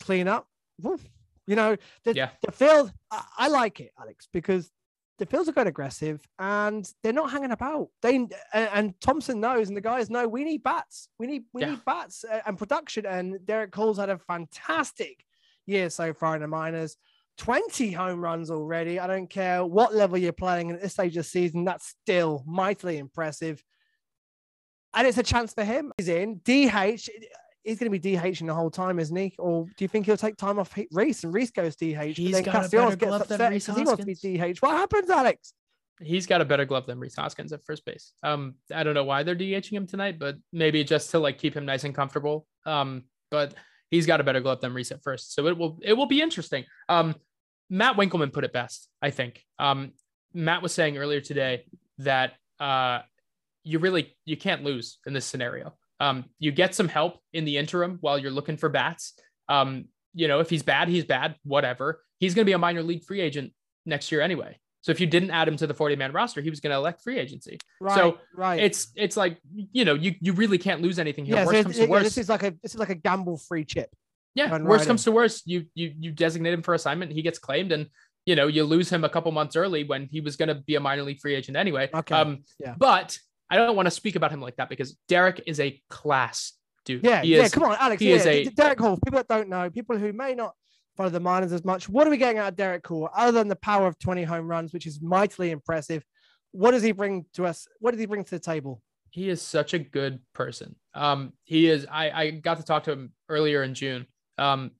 clean up. Woof. You know, the, Yeah. the field, I, I like it, Alex, because the Phils are quite aggressive and they're not hanging about. They and, and Thomson knows, and the guys know we need bats. We need we Yeah. need bats uh, and production. And Darick Hall's had a fantastic year so far in the minors. 20 home runs already. I don't care what level you're playing at this stage of the season, that's still mightily impressive. And it's a chance for him. He's in DH. He's going to be DHing the whole time, isn't he? Or do you think he'll take time off Rhys and Rhys goes DH? He's then got a Castellanos better glove than Rhys because he wants to be DH. What happens, Alex? He's got a better glove than Rhys Hoskins at first base. Um, I don't know why they're DHing him tonight, but maybe just to like keep him nice and comfortable. Um, but he's got a better glove than Rhys at first, so it will it will be interesting. Um, Matt Winkelman put it best, I think. Um, Matt was saying earlier today that uh, you really you can't lose in this scenario. Um, you get some help in the interim while you're looking for bats. Um, you know, if he's bad, he's bad. Whatever. He's going to be a minor league free agent next year anyway. So if you didn't add him to the 40 man roster, he was going to elect free agency. Right. So right. It's it's like you know you you really can't lose anything here. yeah, so it- comes it- to worst. this is like a this is like a gamble free chip. Yeah, Run worst right comes to worst, you you you designate him for assignment, he gets claimed, and you know you lose him a couple months early when he was going to be a minor league free agent anyway. Okay, Um, yeah. But I don't want to speak about him like that because Darick is a class dude. Yeah, he yeah. is. Come on, Alex. he yeah, is a- Darick Hall. People that don't know, people who may not follow the minors as much. What are we getting out of Darick Hall other than the power of 20 home runs, which is mightily impressive? What does he bring to us? What does he bring to the table? he is such a good person. Um, he is. I I got to talk to him earlier in June. Um,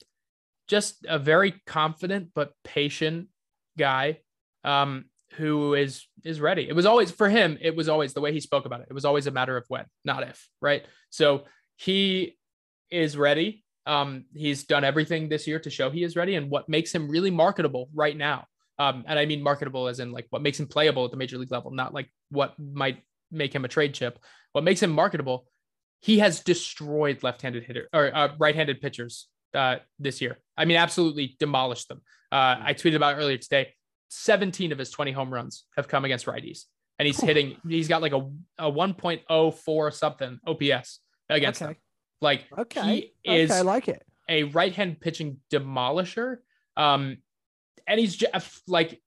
just a very confident but patient guy. Um, who is is ready. It was always for him. It was always the way he spoke about it. It was always a matter of when, not if. Right. So he is ready. Um, he's done everything this year to show he is ready, and what makes him really marketable right now. Um, and I mean marketable as in like what makes him playable at the major league level, not like what might make him a trade chip. What makes him marketable? He has destroyed left-handed hitter or uh, right-handed pitchers uh, this year. I mean, absolutely demolished them. Uh, I tweeted about earlier today. 17 of his 20 home runs have come against righties, and he's hitting. He's got like a a 1.04 something OPS against Okay. them. Like Okay. he is okay, I like it. a right hand pitching demolisher. Um, and he's just like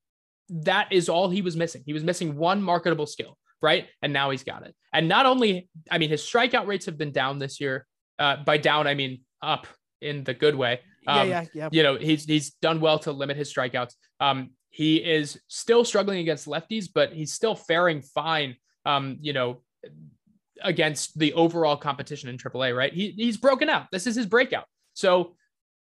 that is all he was missing. He was missing one marketable skill, right? And now he's got it. And not only, I mean, his strikeout rates have been down this year. Uh, by down, I mean up in the good way. Yeah, Um, yeah, yeah. You know, he's he's done well to limit his strikeouts. Um, he is still struggling against lefties, but he's still faring fine. Um, you know, against the overall competition in AAA, right? He he's broken out. This is his breakout. So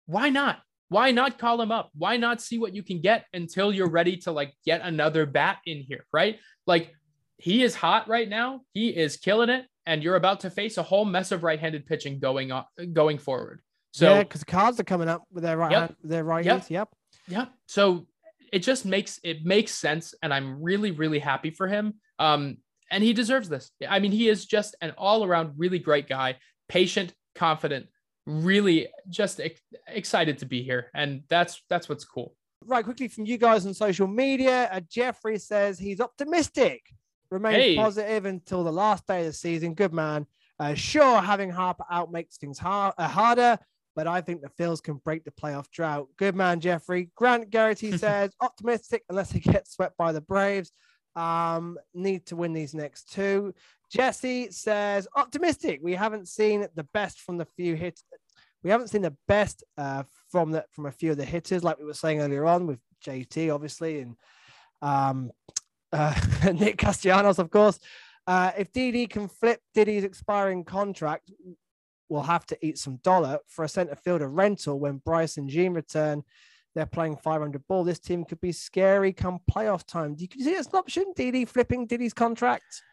why not? Why not call him up? Why not see what you can get until you're ready to like get another bat in here, right? Like he is hot right now. He is killing it, and you're about to face a whole mess of right-handed pitching going on going forward. So yeah, because cards are coming up with their right Yep. hand, their right Yep. hands. Yep. yeah. So it just makes it makes sense, and I'm really really happy for him. Um, and he deserves this. I mean, he is just an all around really great guy, patient, confident, really just ex- excited to be here, and that's that's what's cool. Right, quickly from you guys on social media, uh, Jeffrey says he's optimistic, remains Hey. positive until the last day of the season. Good man. Uh, sure, having Harper out makes things hard, uh, harder, but I think the Phils can break the playoff drought. Good man, Jeffrey. Grant Garrity <laughs> says optimistic unless he gets swept by the Braves. Um, need to win these next two. Jesse says optimistic. We haven't seen the best from the few hits. We haven't seen the best uh, from the from a few of the hitters, like we were saying earlier on with JT, obviously, and um, uh, <laughs> Nick Castellanos, of course. Uh, if DD can flip Didi's expiring contract, we'll have to eat some dollar for a center fielder rental when Bryce and Jean return. They're playing 500 ball. This team could be scary come playoff time. Do you see it as an option? DD flipping Didi's contract?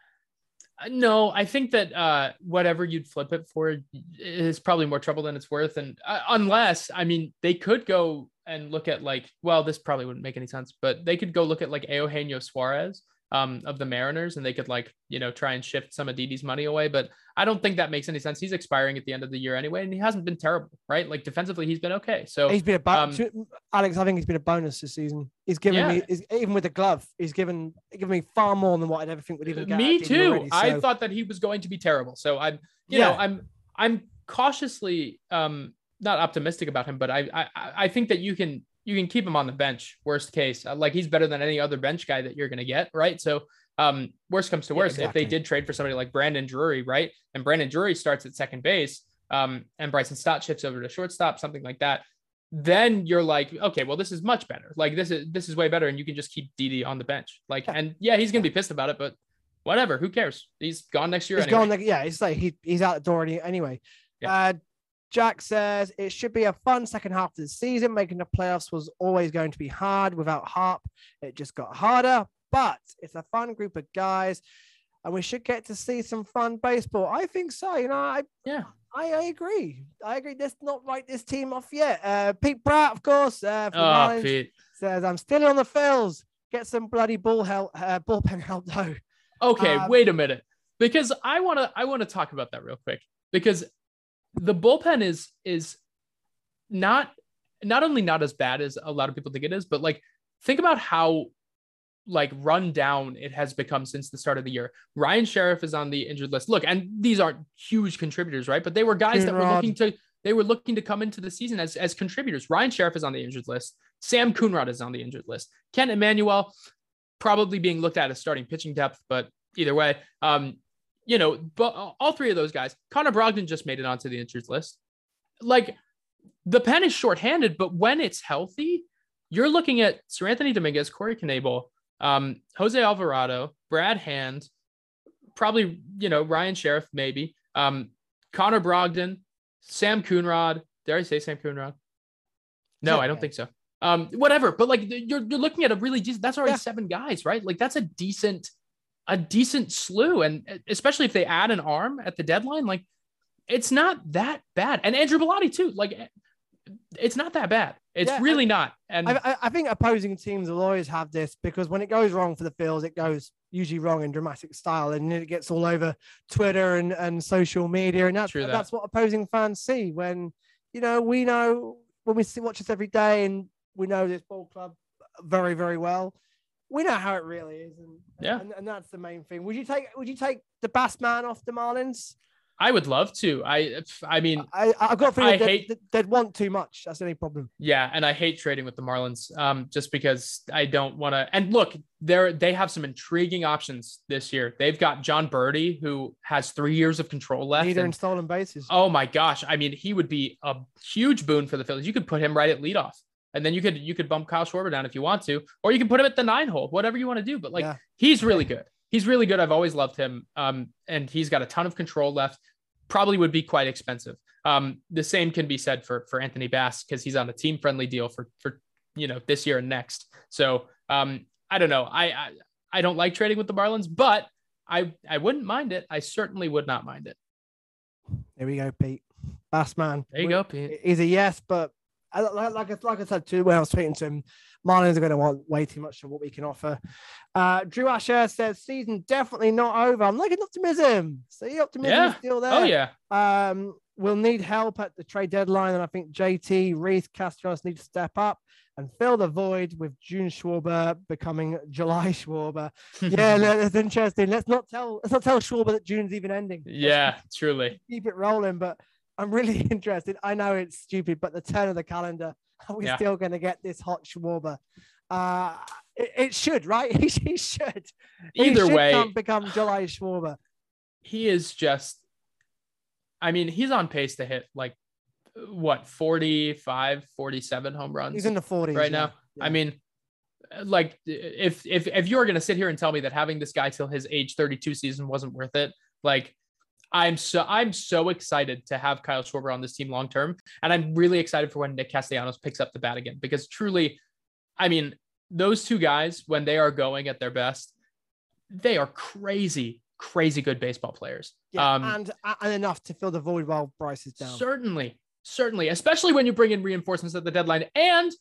Uh, No, I think that uh, whatever you'd flip it for is probably more trouble than it's worth. And uh, unless, I mean, they could go and look at like, well, this probably wouldn't make any sense, but they could go look at like Eugenio Suarez um, of the Mariners and they could like, you know, try and shift some of Didi's money away. But I don't think that makes any sense. He's expiring at the end of the year anyway, and he hasn't been terrible, right? Like defensively, he's been okay. So He's been a um, bonus. Alex, I think he's been a bonus this season. He's given Yeah. me, he's, even with the glove, he's given given me far more than what I'd ever think would even get. me out of Didi too. already, I thought that he was going to be terrible. So I'm, you Yeah. know, I'm, I'm cautiously, um, not optimistic about him, but I, I, I think that you can, you can keep him on the bench. Worst case, Uh, like he's better than any other bench guy that you're going to get, right? So, um, worst comes to Yeah, worst, if they did trade for somebody like Brandon Drury, right, and Brandon Drury starts at second base, um, and Bryson Stott shifts over to shortstop, something like that. then you're like, okay, well, this is much better. Like this is this is way better, and you can just keep Didi on the bench. Like, Yeah. and yeah, he's gonna be pissed about it, but whatever. Who cares? He's gone next year. He's anyway. gone. Like, yeah, it's like he, he's out the door anyway. Yeah. Uh, Jack says it should be a fun second half of the season. Making the playoffs was always going to be hard without Harp. It just got harder, but it's a fun group of guys, and we should get to see some fun baseball. I think so. You know, I Yeah. I, I agree. I agree. Let's not write this team off yet. Uh, Pete Pratt, of course, uh, from Oh, Pete. says I'm still on the Phils. Get some bloody ball help, uh, bullpen help though. Okay, Um, wait a minute. Because I want to I want to talk about that real quick because the bullpen is is not not only not as bad as a lot of people think it is, but like think about how like run down it has become since the start of the year. Ryan Sherriff is on the injured list. Look, and these aren't huge contributors, right? But they were guys that were looking to they were looking to come into the season as as contributors. Ryan Sherriff is on the injured list. Sam Coonrod is on the injured list. Kent Emanuel probably being looked at as starting pitching depth, but either way, um, you know, but all three of those guys, Connor Brogdon just made it onto the injured list. Like the pen is shorthanded, but when it's healthy, you're looking at Seranthony Dominguez, Corey Knebel, um, Jose Alvarado, Brad Hand, probably, you know, Ryan Sherriff, maybe, um, Connor Brogdon, Sam Coonrod. Dare I say Sam Coonrod? No. I don't think so. Um, whatever, but like you're you're looking at a really decent. That's already Yeah. seven guys, right? Like that's a decent, a decent slew, and especially if they add an arm at the deadline, like it's not that bad. And Andrew Bellatti too, like it's not that bad. It's Yeah, really not. And I, I- I think opposing teams will always have this because when it goes wrong for the Phils, it goes usually wrong in dramatic style, and it gets all over Twitter and, and social media, and that's that. that's what opposing fans see when you know we know when we see watch us every day, and we know this ball club very very well. We know how it really is, and Yeah. and, and that's the main thing. Would you take Would you take the Bass man off the Marlins? I would love to. I I mean, I I've got a feeling I they'd, hate- they'd want too much. That's the only problem. Yeah, and I hate trading with the Marlins um, just because I don't want to. And look, they're they have some intriguing options this year. They've got Jon Berti, who has three years of control left. Leader in stolen bases. oh my gosh, I mean, he would be a huge boon for the Phillies. You could put him right at leadoff, and then you could you could bump Kyle Schwarber down if you want to, or you can put him at the nine hole, whatever you want to do. But like, Yeah. he's really good. He's really good. I've always loved him, um, and he's got a ton of control left. Probably would be quite expensive. Um, the same can be said for for Anthony Bass because he's on a team friendly deal for for you know this year and next. So um, I don't know. I, I I don't like trading with the Marlins, but I I wouldn't mind it. I certainly would not mind it. There we go, Pete. Bass man. There you We- go, Pete. He's a yes, but I, like, like, I- like I said too, when I was speaking to him, Marlins are going to want way too much of what we can offer. Uh, Drew Asher says, season definitely not over. I'm looking optimism. See, optimism is Yeah. still there. Oh yeah, Um, we'll need help at the trade deadline, and I think JT, Rhys, Castros need to step up and fill the void with June Schwarber becoming July <laughs> Schwarber. Yeah, <laughs> no, that's interesting. Let's not tell let's not tell Schwarber that June's even ending. Yeah, truly. keep it rolling. But I'm really <laughs> interested. I know it's stupid, but the turn of the calendar, <laughs> are we Yeah. still going to get this hot Schwarber? Uh, it, it should, right? He, <laughs> he should. He Either should way, come- become July Schwarber. he is just I mean, he's on pace to hit like what 45, 47 home runs He's in the 40s right yeah. now. I mean, like if if if you're gonna sit here and tell me that having this guy till his age 32 season wasn't worth it, like I'm so I'm so excited to have Kyle Schwarber on this team long term, and I'm really excited for when Nick Castellanos picks up the bat again because truly, I mean, those two guys when they are going at their best, they are crazy, crazy good baseball players. Yeah, um, and and enough to fill the void while Bryce is down. Certainly, certainly, especially when you bring in reinforcements at the deadline. And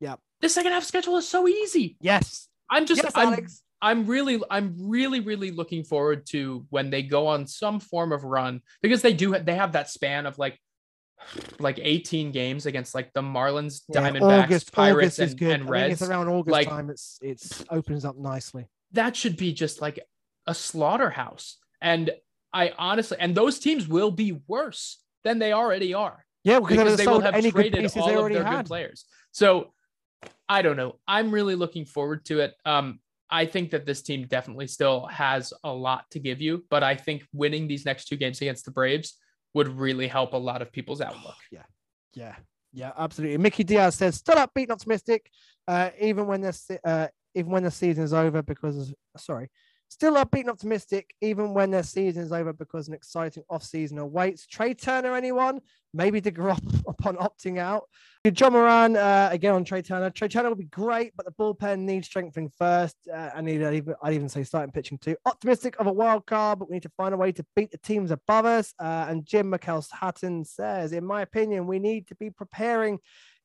Yeah. the second half schedule is so easy. yes, I'm just, yes, I'm, Alex. I'm really, I'm really, really looking forward to when they go on some form of run because they do, they have that span of like, like 18 games against like the Marlins, Yeah, Diamondbacks, August, Pirates, August and, good. and I think Reds. it's around August Like- time. It's it's opens up nicely. that should be just like a slaughterhouse. And I honestly, and those teams will be worse than they already are. Yeah, because, because they will have any traded pieces all they of their had. good players. So I don't know. I'm really looking forward to it. Um, I think that this team definitely still has a lot to give you, but I think winning these next two games against the Braves would really help a lot of people's outlook. Yeah, yeah, Yeah, absolutely. Mickey Diaz says still upbeat and optimistic, uh, even when the se- uh, even when the season is over because sorry, still upbeat and optimistic even when their season is over because an exciting off season awaits. Trey Turner, anyone? Maybe DeGrom <laughs> upon opting out. John Moran uh, again on Trey Turner. Trey Turner will be great, but the bullpen needs strengthening first. Uh, I need I'd even, I'd even say starting pitching too. Optimistic of a wild card, but we need to find a way to beat the teams above us. Uh, and Jim McKell Hatton says, in my opinion, we need to be preparing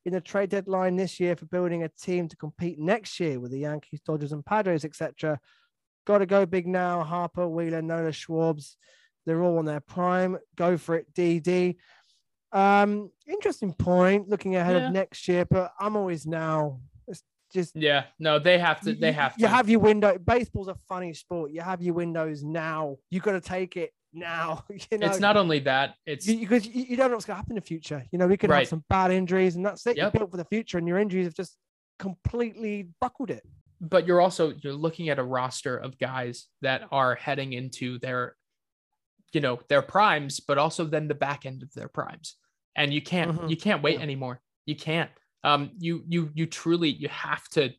in the trade deadline this year for building a team to compete next year with the Yankees, Dodgers, and Padres, etc. Got to go big now. Harper, Wheeler, Nola, Schwabs. They're all on their prime. Go for it, DD. Um, interesting point looking ahead Yeah. of next year, but I'm always now. It's just Yeah, no, they have to. They you- have to. You have your window. Baseball's a funny sport. You have your windows now. You got to take it now. <laughs> You know, it's not only that. It's because you, you don't know what's going to happen in the future. You know, we could Right. have some bad injuries, and that's it. Yep. You're built for the future, and your injuries have just completely buckled it. But you're also you're looking at a roster of guys that are heading into their you know their primes but also then the back end of their primes. And you can't Mhm. you can't wait Yeah. anymore. You can't. Um you you you truly you have to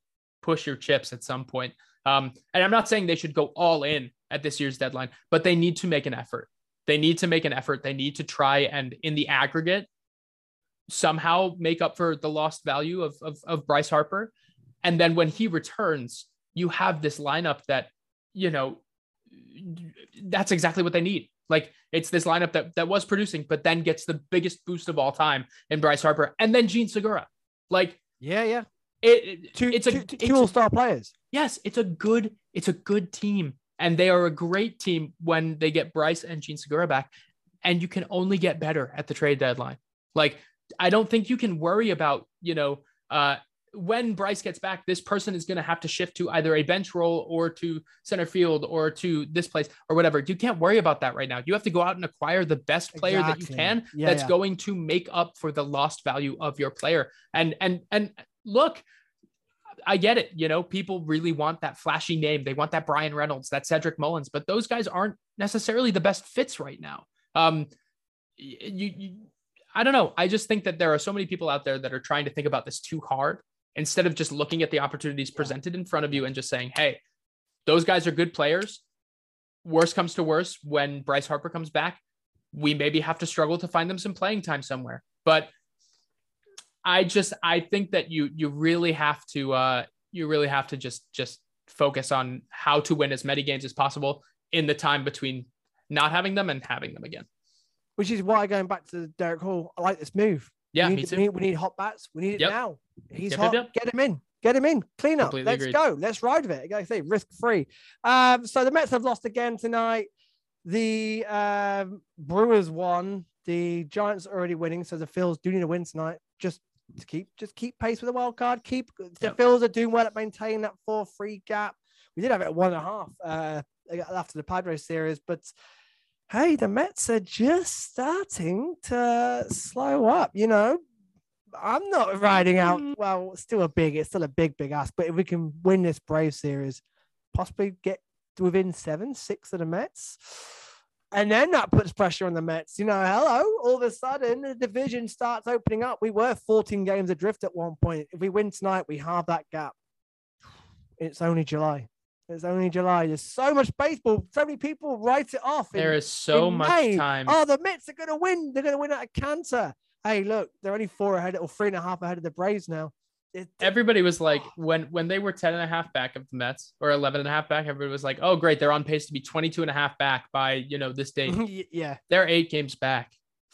push your chips at some point. Um and i'm not saying they should go all in at this year's deadline but they need to make an effort. They need to make an effort. They need to try and in the aggregate somehow make up for the lost value of of, of bryce harper and then when he returns, you have this lineup that, you know, that's exactly what they need. Like it's this lineup that that was producing, but then gets the biggest boost of all time in Bryce Harper and then Jean Segura. Like Yeah, yeah. it, it- Two, it's a two, two all-star players. yes, it's a good it's a good team, and they are a great team when they get Bryce and Jean Segura back, and you can only get better at the trade deadline. Like I don't think you can worry about you know uh, when Bryce gets back, this person is going to have to shift to either a bench role or to center field or to this place or whatever. You can't worry about that right now. You have to go out and acquire the best player that you can Yeah, that's yeah. going to make up for the lost value of your player. And and and look, I get it. You know, people really want that flashy name. They want that Bryan Reynolds, that Cedric Mullins, but those guys aren't necessarily the best fits right now. Um, you, you, I don't know. I just think that there are so many people out there that are trying to think about this too hard instead of just looking at the opportunities presented in front of you and just saying, "Hey, those guys are good players." Worst comes to worst, when Bryce Harper comes back, we maybe have to struggle to find them some playing time somewhere. But I just I think that you you really have to uh you really have to just just focus on how to win as many games as possible in the time between not having them and having them again. Which is why going back to Darick Hall, I like this move. Yeah, we me need, too. We need, we need hot bats. We need it Yep. now. He's Yep, hot. yep. Get him in. Get him in. Clean up. Completely Let's agreed. go. Let's ride with it. Like I say, risk free. Um, so the Mets have lost again tonight. The um, Brewers won. The Giants are already winning, so the Phils do need a win tonight. Just to keep just keep pace with the wild card. Keep the Yep. Phils are doing well at maintaining that four free gap. We did have it at one and a half uh, after the Padres series, but hey, the Mets are just starting to slow up. You know, I'm not riding out. Mm. Well, still a big, it's still a big, big ask. But if we can win this Brave series, possibly get within seven, six of the Mets. And then that puts pressure on the Mets. You know, hello, all of a sudden the division starts opening up. We were 14 games adrift at one point. If we win tonight, we halve that gap. It's only July. It's only July. There's so much baseball. So many people write it off. in- There is so much May. time. Oh, the Mets are going to win. They're going to win out of Cancer. Hey, look, they're only four ahead or three and a half ahead of the Braves now. It- Everybody was like, <sighs> when when they were 10 and a half back of the Mets or 11 and a half back, everybody was like, oh, great. They're on pace to be 22 and a half back by, you know, this date. <laughs> Yeah, They're eight games back,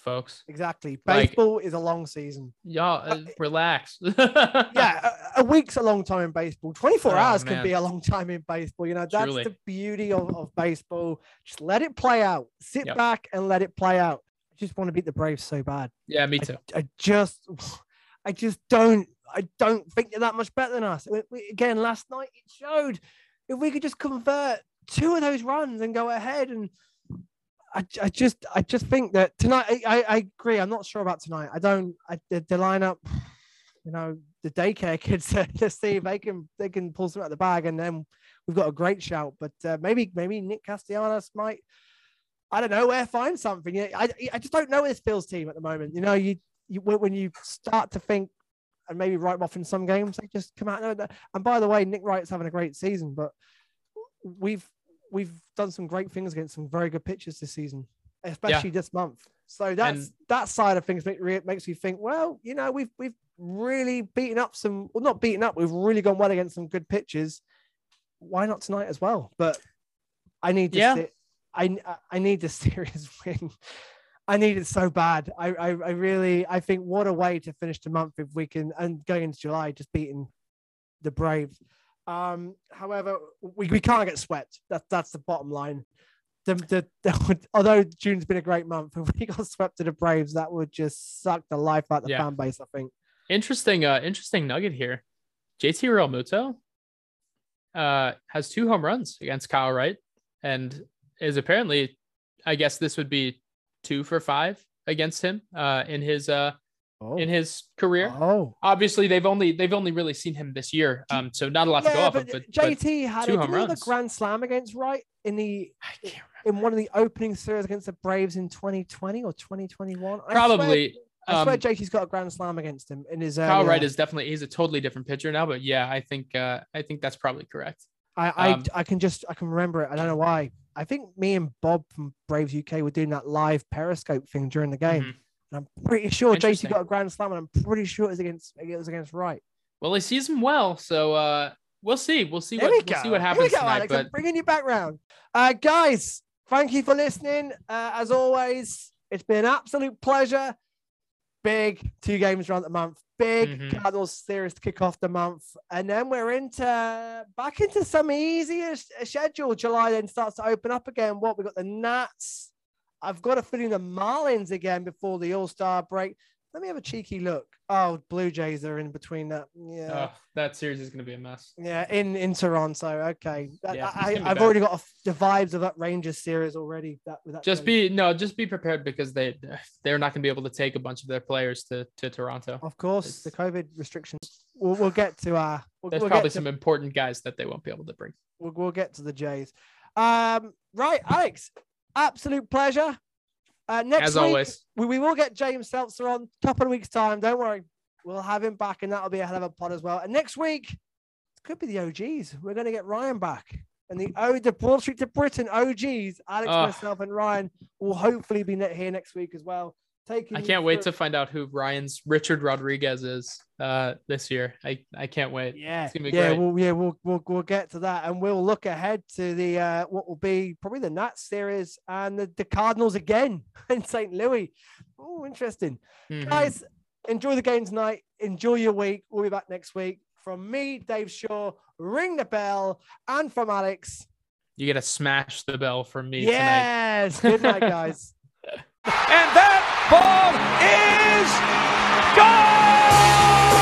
folks. exactly. Like- Baseball is a long season. Y'all uh, relax. <laughs> Yeah, a, a week's a long time in baseball. 24 Oh, hours can be a long time in baseball. You know, that's Truly. the beauty of, of baseball. Just let it play out. Sit Yep. back and let it play out. I just want to beat the Braves so bad. Yeah, me too. I just, I just don't, I don't think they're that much better than us. We- we- again, last night it showed if we could just convert two of those runs and go ahead, and I, I just, I just think that tonight, I, I, I agree. I'm not sure about tonight. I don't, I, the, the lineup, you know, the daycare <laughs> kids. Let's see if they can, they can pull something out of the bag, and then we've got a great shout. But uh, maybe, maybe Nick Castellanos might. I don't know where find something. I, I just don't know this Phil's team at the moment. You know, you you, when you start to think and maybe write them off in some games, they just come out. And by the way, Nick Wright's having a great season, but we've we've done some great things against some very good pitchers this season, especially this month. So that's And- that side of things make, makes me think. Well, you know, we've we've really beaten up some, well, not beaten up. We've really gone well against some good pitchers. Why not tonight as well? But I need to Yeah. see, I I need the <laughs> serious win. I need it so bad. I, I I really I think what a way to finish the month if we can and going into July just beating the Braves. Um, however, we, we can't get swept. That's that's the bottom line. The, the, the, <laughs> although June's been a great month, <laughs> if we got swept to the Braves, that would just suck the life out the Yeah. fan base. I think. Interesting, uh, interesting nugget here. JT Realmuto uh, has two home runs against Kyle Wright, and is apparently, I guess this would be two for five against him uh, in his uh, Oh, in his career. oh. Obviously, they've only they've only really seen him this year, um, so not a lot to go off of. But, but JT had two a, home a grand slam against Wright in the in one of the opening series against the Braves in 2020 or 2021. Probably. I swear um, JT's got a grand slam against him in his. Kyle Wright is definitely he's a totally different pitcher now, but yeah, I think uh, I think that's probably correct. I, I, Um, I can just I can remember it. I don't know why. I think me and Bob from Braves UK were doing that live Periscope thing during the game. Mhm. And I'm pretty sure JT got a grand slam, and I'm pretty sure it was against it was against Wright. Well, he sees him well, so uh, we'll see. We'll see There what we we'll see what happens go, tonight. Alex. But I'm bringing you back round. Uh, guys, thank you for listening. Uh, as always, it's been an absolute pleasure. Big two games around the month. Big Mhm. Cardinals series to kick off the month, and then we're into back into some easier schedule. July then starts to open up again. What we got the Nats. I've got a feeling the Marlins again before the All Star break. Let me have a cheeky look. Oh, Blue Jays are in between that. Yeah. oh, that series is going to be a mess. Yeah, in in Toronto. Okay, I, Yeah, it's I, I've bad. already got a the vibes of that Rangers series already. That that Just series. be no, just be prepared because they they're not going to be able to take a bunch of their players to to Toronto. of course, the COVID restrictions. We'll, we'll get to uh, we'll, There's we'll probably to, some important guys that they won't be able to bring. we'll, we'll get to the Jays. Um, right, Alex, absolute pleasure. Uh, next As week, always. we, we will get James Seltzer on couple of weeks time. Don't worry, we'll have him back, and that'll be a hell of a pod as well. And next week, it could be the OGs. We're going to get Ryan back, and the O the Broad Street to Britain OGs. Alex, Oh. myself, and Ryan will hopefully be here next week as well. Taking I can't wait through- to find out who Ryan's Richard Rodriguez is uh this year. I I can't wait. Yeah, It's gonna be yeah, great. we'll yeah we'll, we'll we'll get to that, and we'll look ahead to the uh, what will be probably the Nats series and the, the Cardinals again <laughs> in St. Louis. Oh, interesting, Mhm. guys. Enjoy the game tonight. Enjoy your week. We'll be back next week. From me, Dave Shaw. Ring the bell, and from Alex. You get to smash the bell from me tonight. Yes. Good night, guys. <laughs> And that ball is gone!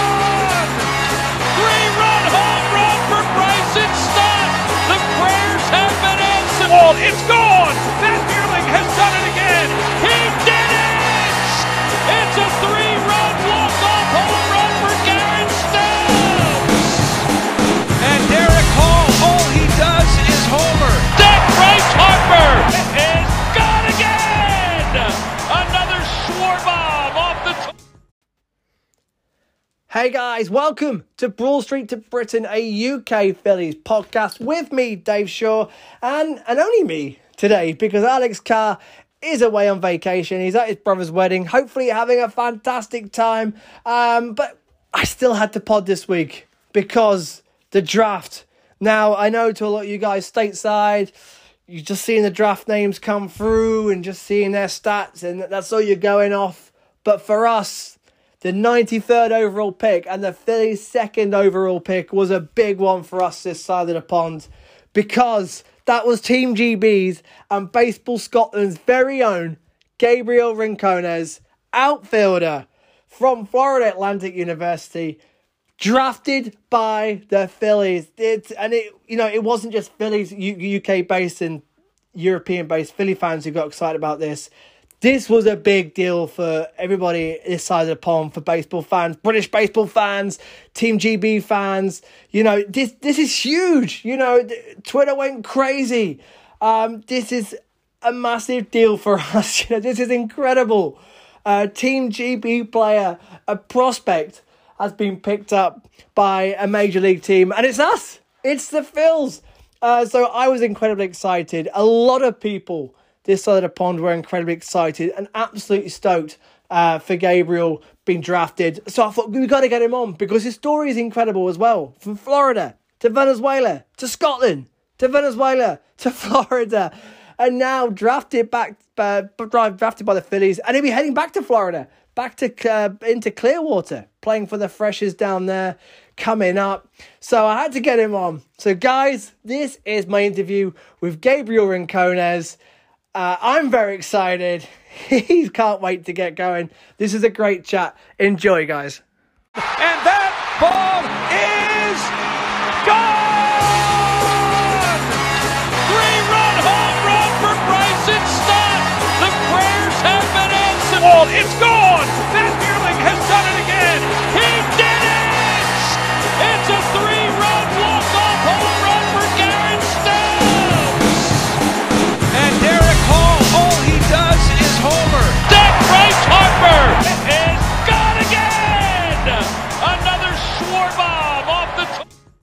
Three-run home run for Bryson Stott. The prayers have been answered. It's gone! Hey guys, welcome to Broad Street to Britain, a UK Phillies podcast with me, Dave Shaw, and and only me today because Alex Carr is away on vacation. He's at his brother's wedding, hopefully having a fantastic time. Um, but I still had to pod this week because the draft. Now I know to a lot of you guys stateside, you're just seeing the draft names come through and just seeing their stats, and that's all you're going off. But for us, the 93rd overall pick and the Phillies' second overall pick was a big one for us this side of the pond because that was Team GB's and Baseball Scotland's very own Gabriel Rincones, outfielder from Florida Atlantic University, drafted by the Phillies. It, and it, you know, it wasn't just Phillies, UK based and European based Philly fans who got excited about this. This was a big deal for everybody this side of the pond, for baseball fans, British baseball fans, Team GB fans. You know, this this is huge. You know, Twitter went crazy. Um, this is a massive deal for <laughs> us. You know, this is incredible. a Team GB player, a prospect, has been picked up by a major league team, and it's us. It's the Phils. Uh, so I was incredibly excited. A lot of people this side of the pond were incredibly excited and absolutely stoked uh, for Gabriel being drafted. So I thought we got to get him on because his story is incredible as well. From Florida to Venezuela to Scotland to Venezuela to <laughs> Florida, and now drafted back, uh, drafted by the Phillies, and he'll be heading back to Florida, back to uh, into Clearwater, playing for the Threshers down there. Coming up, so I had to get him on. So, guys, this is my interview with Gabriel Rincones. Uh, I'm very excited. <laughs> he can't wait to get going. This is a great chat. Enjoy, guys. And that ball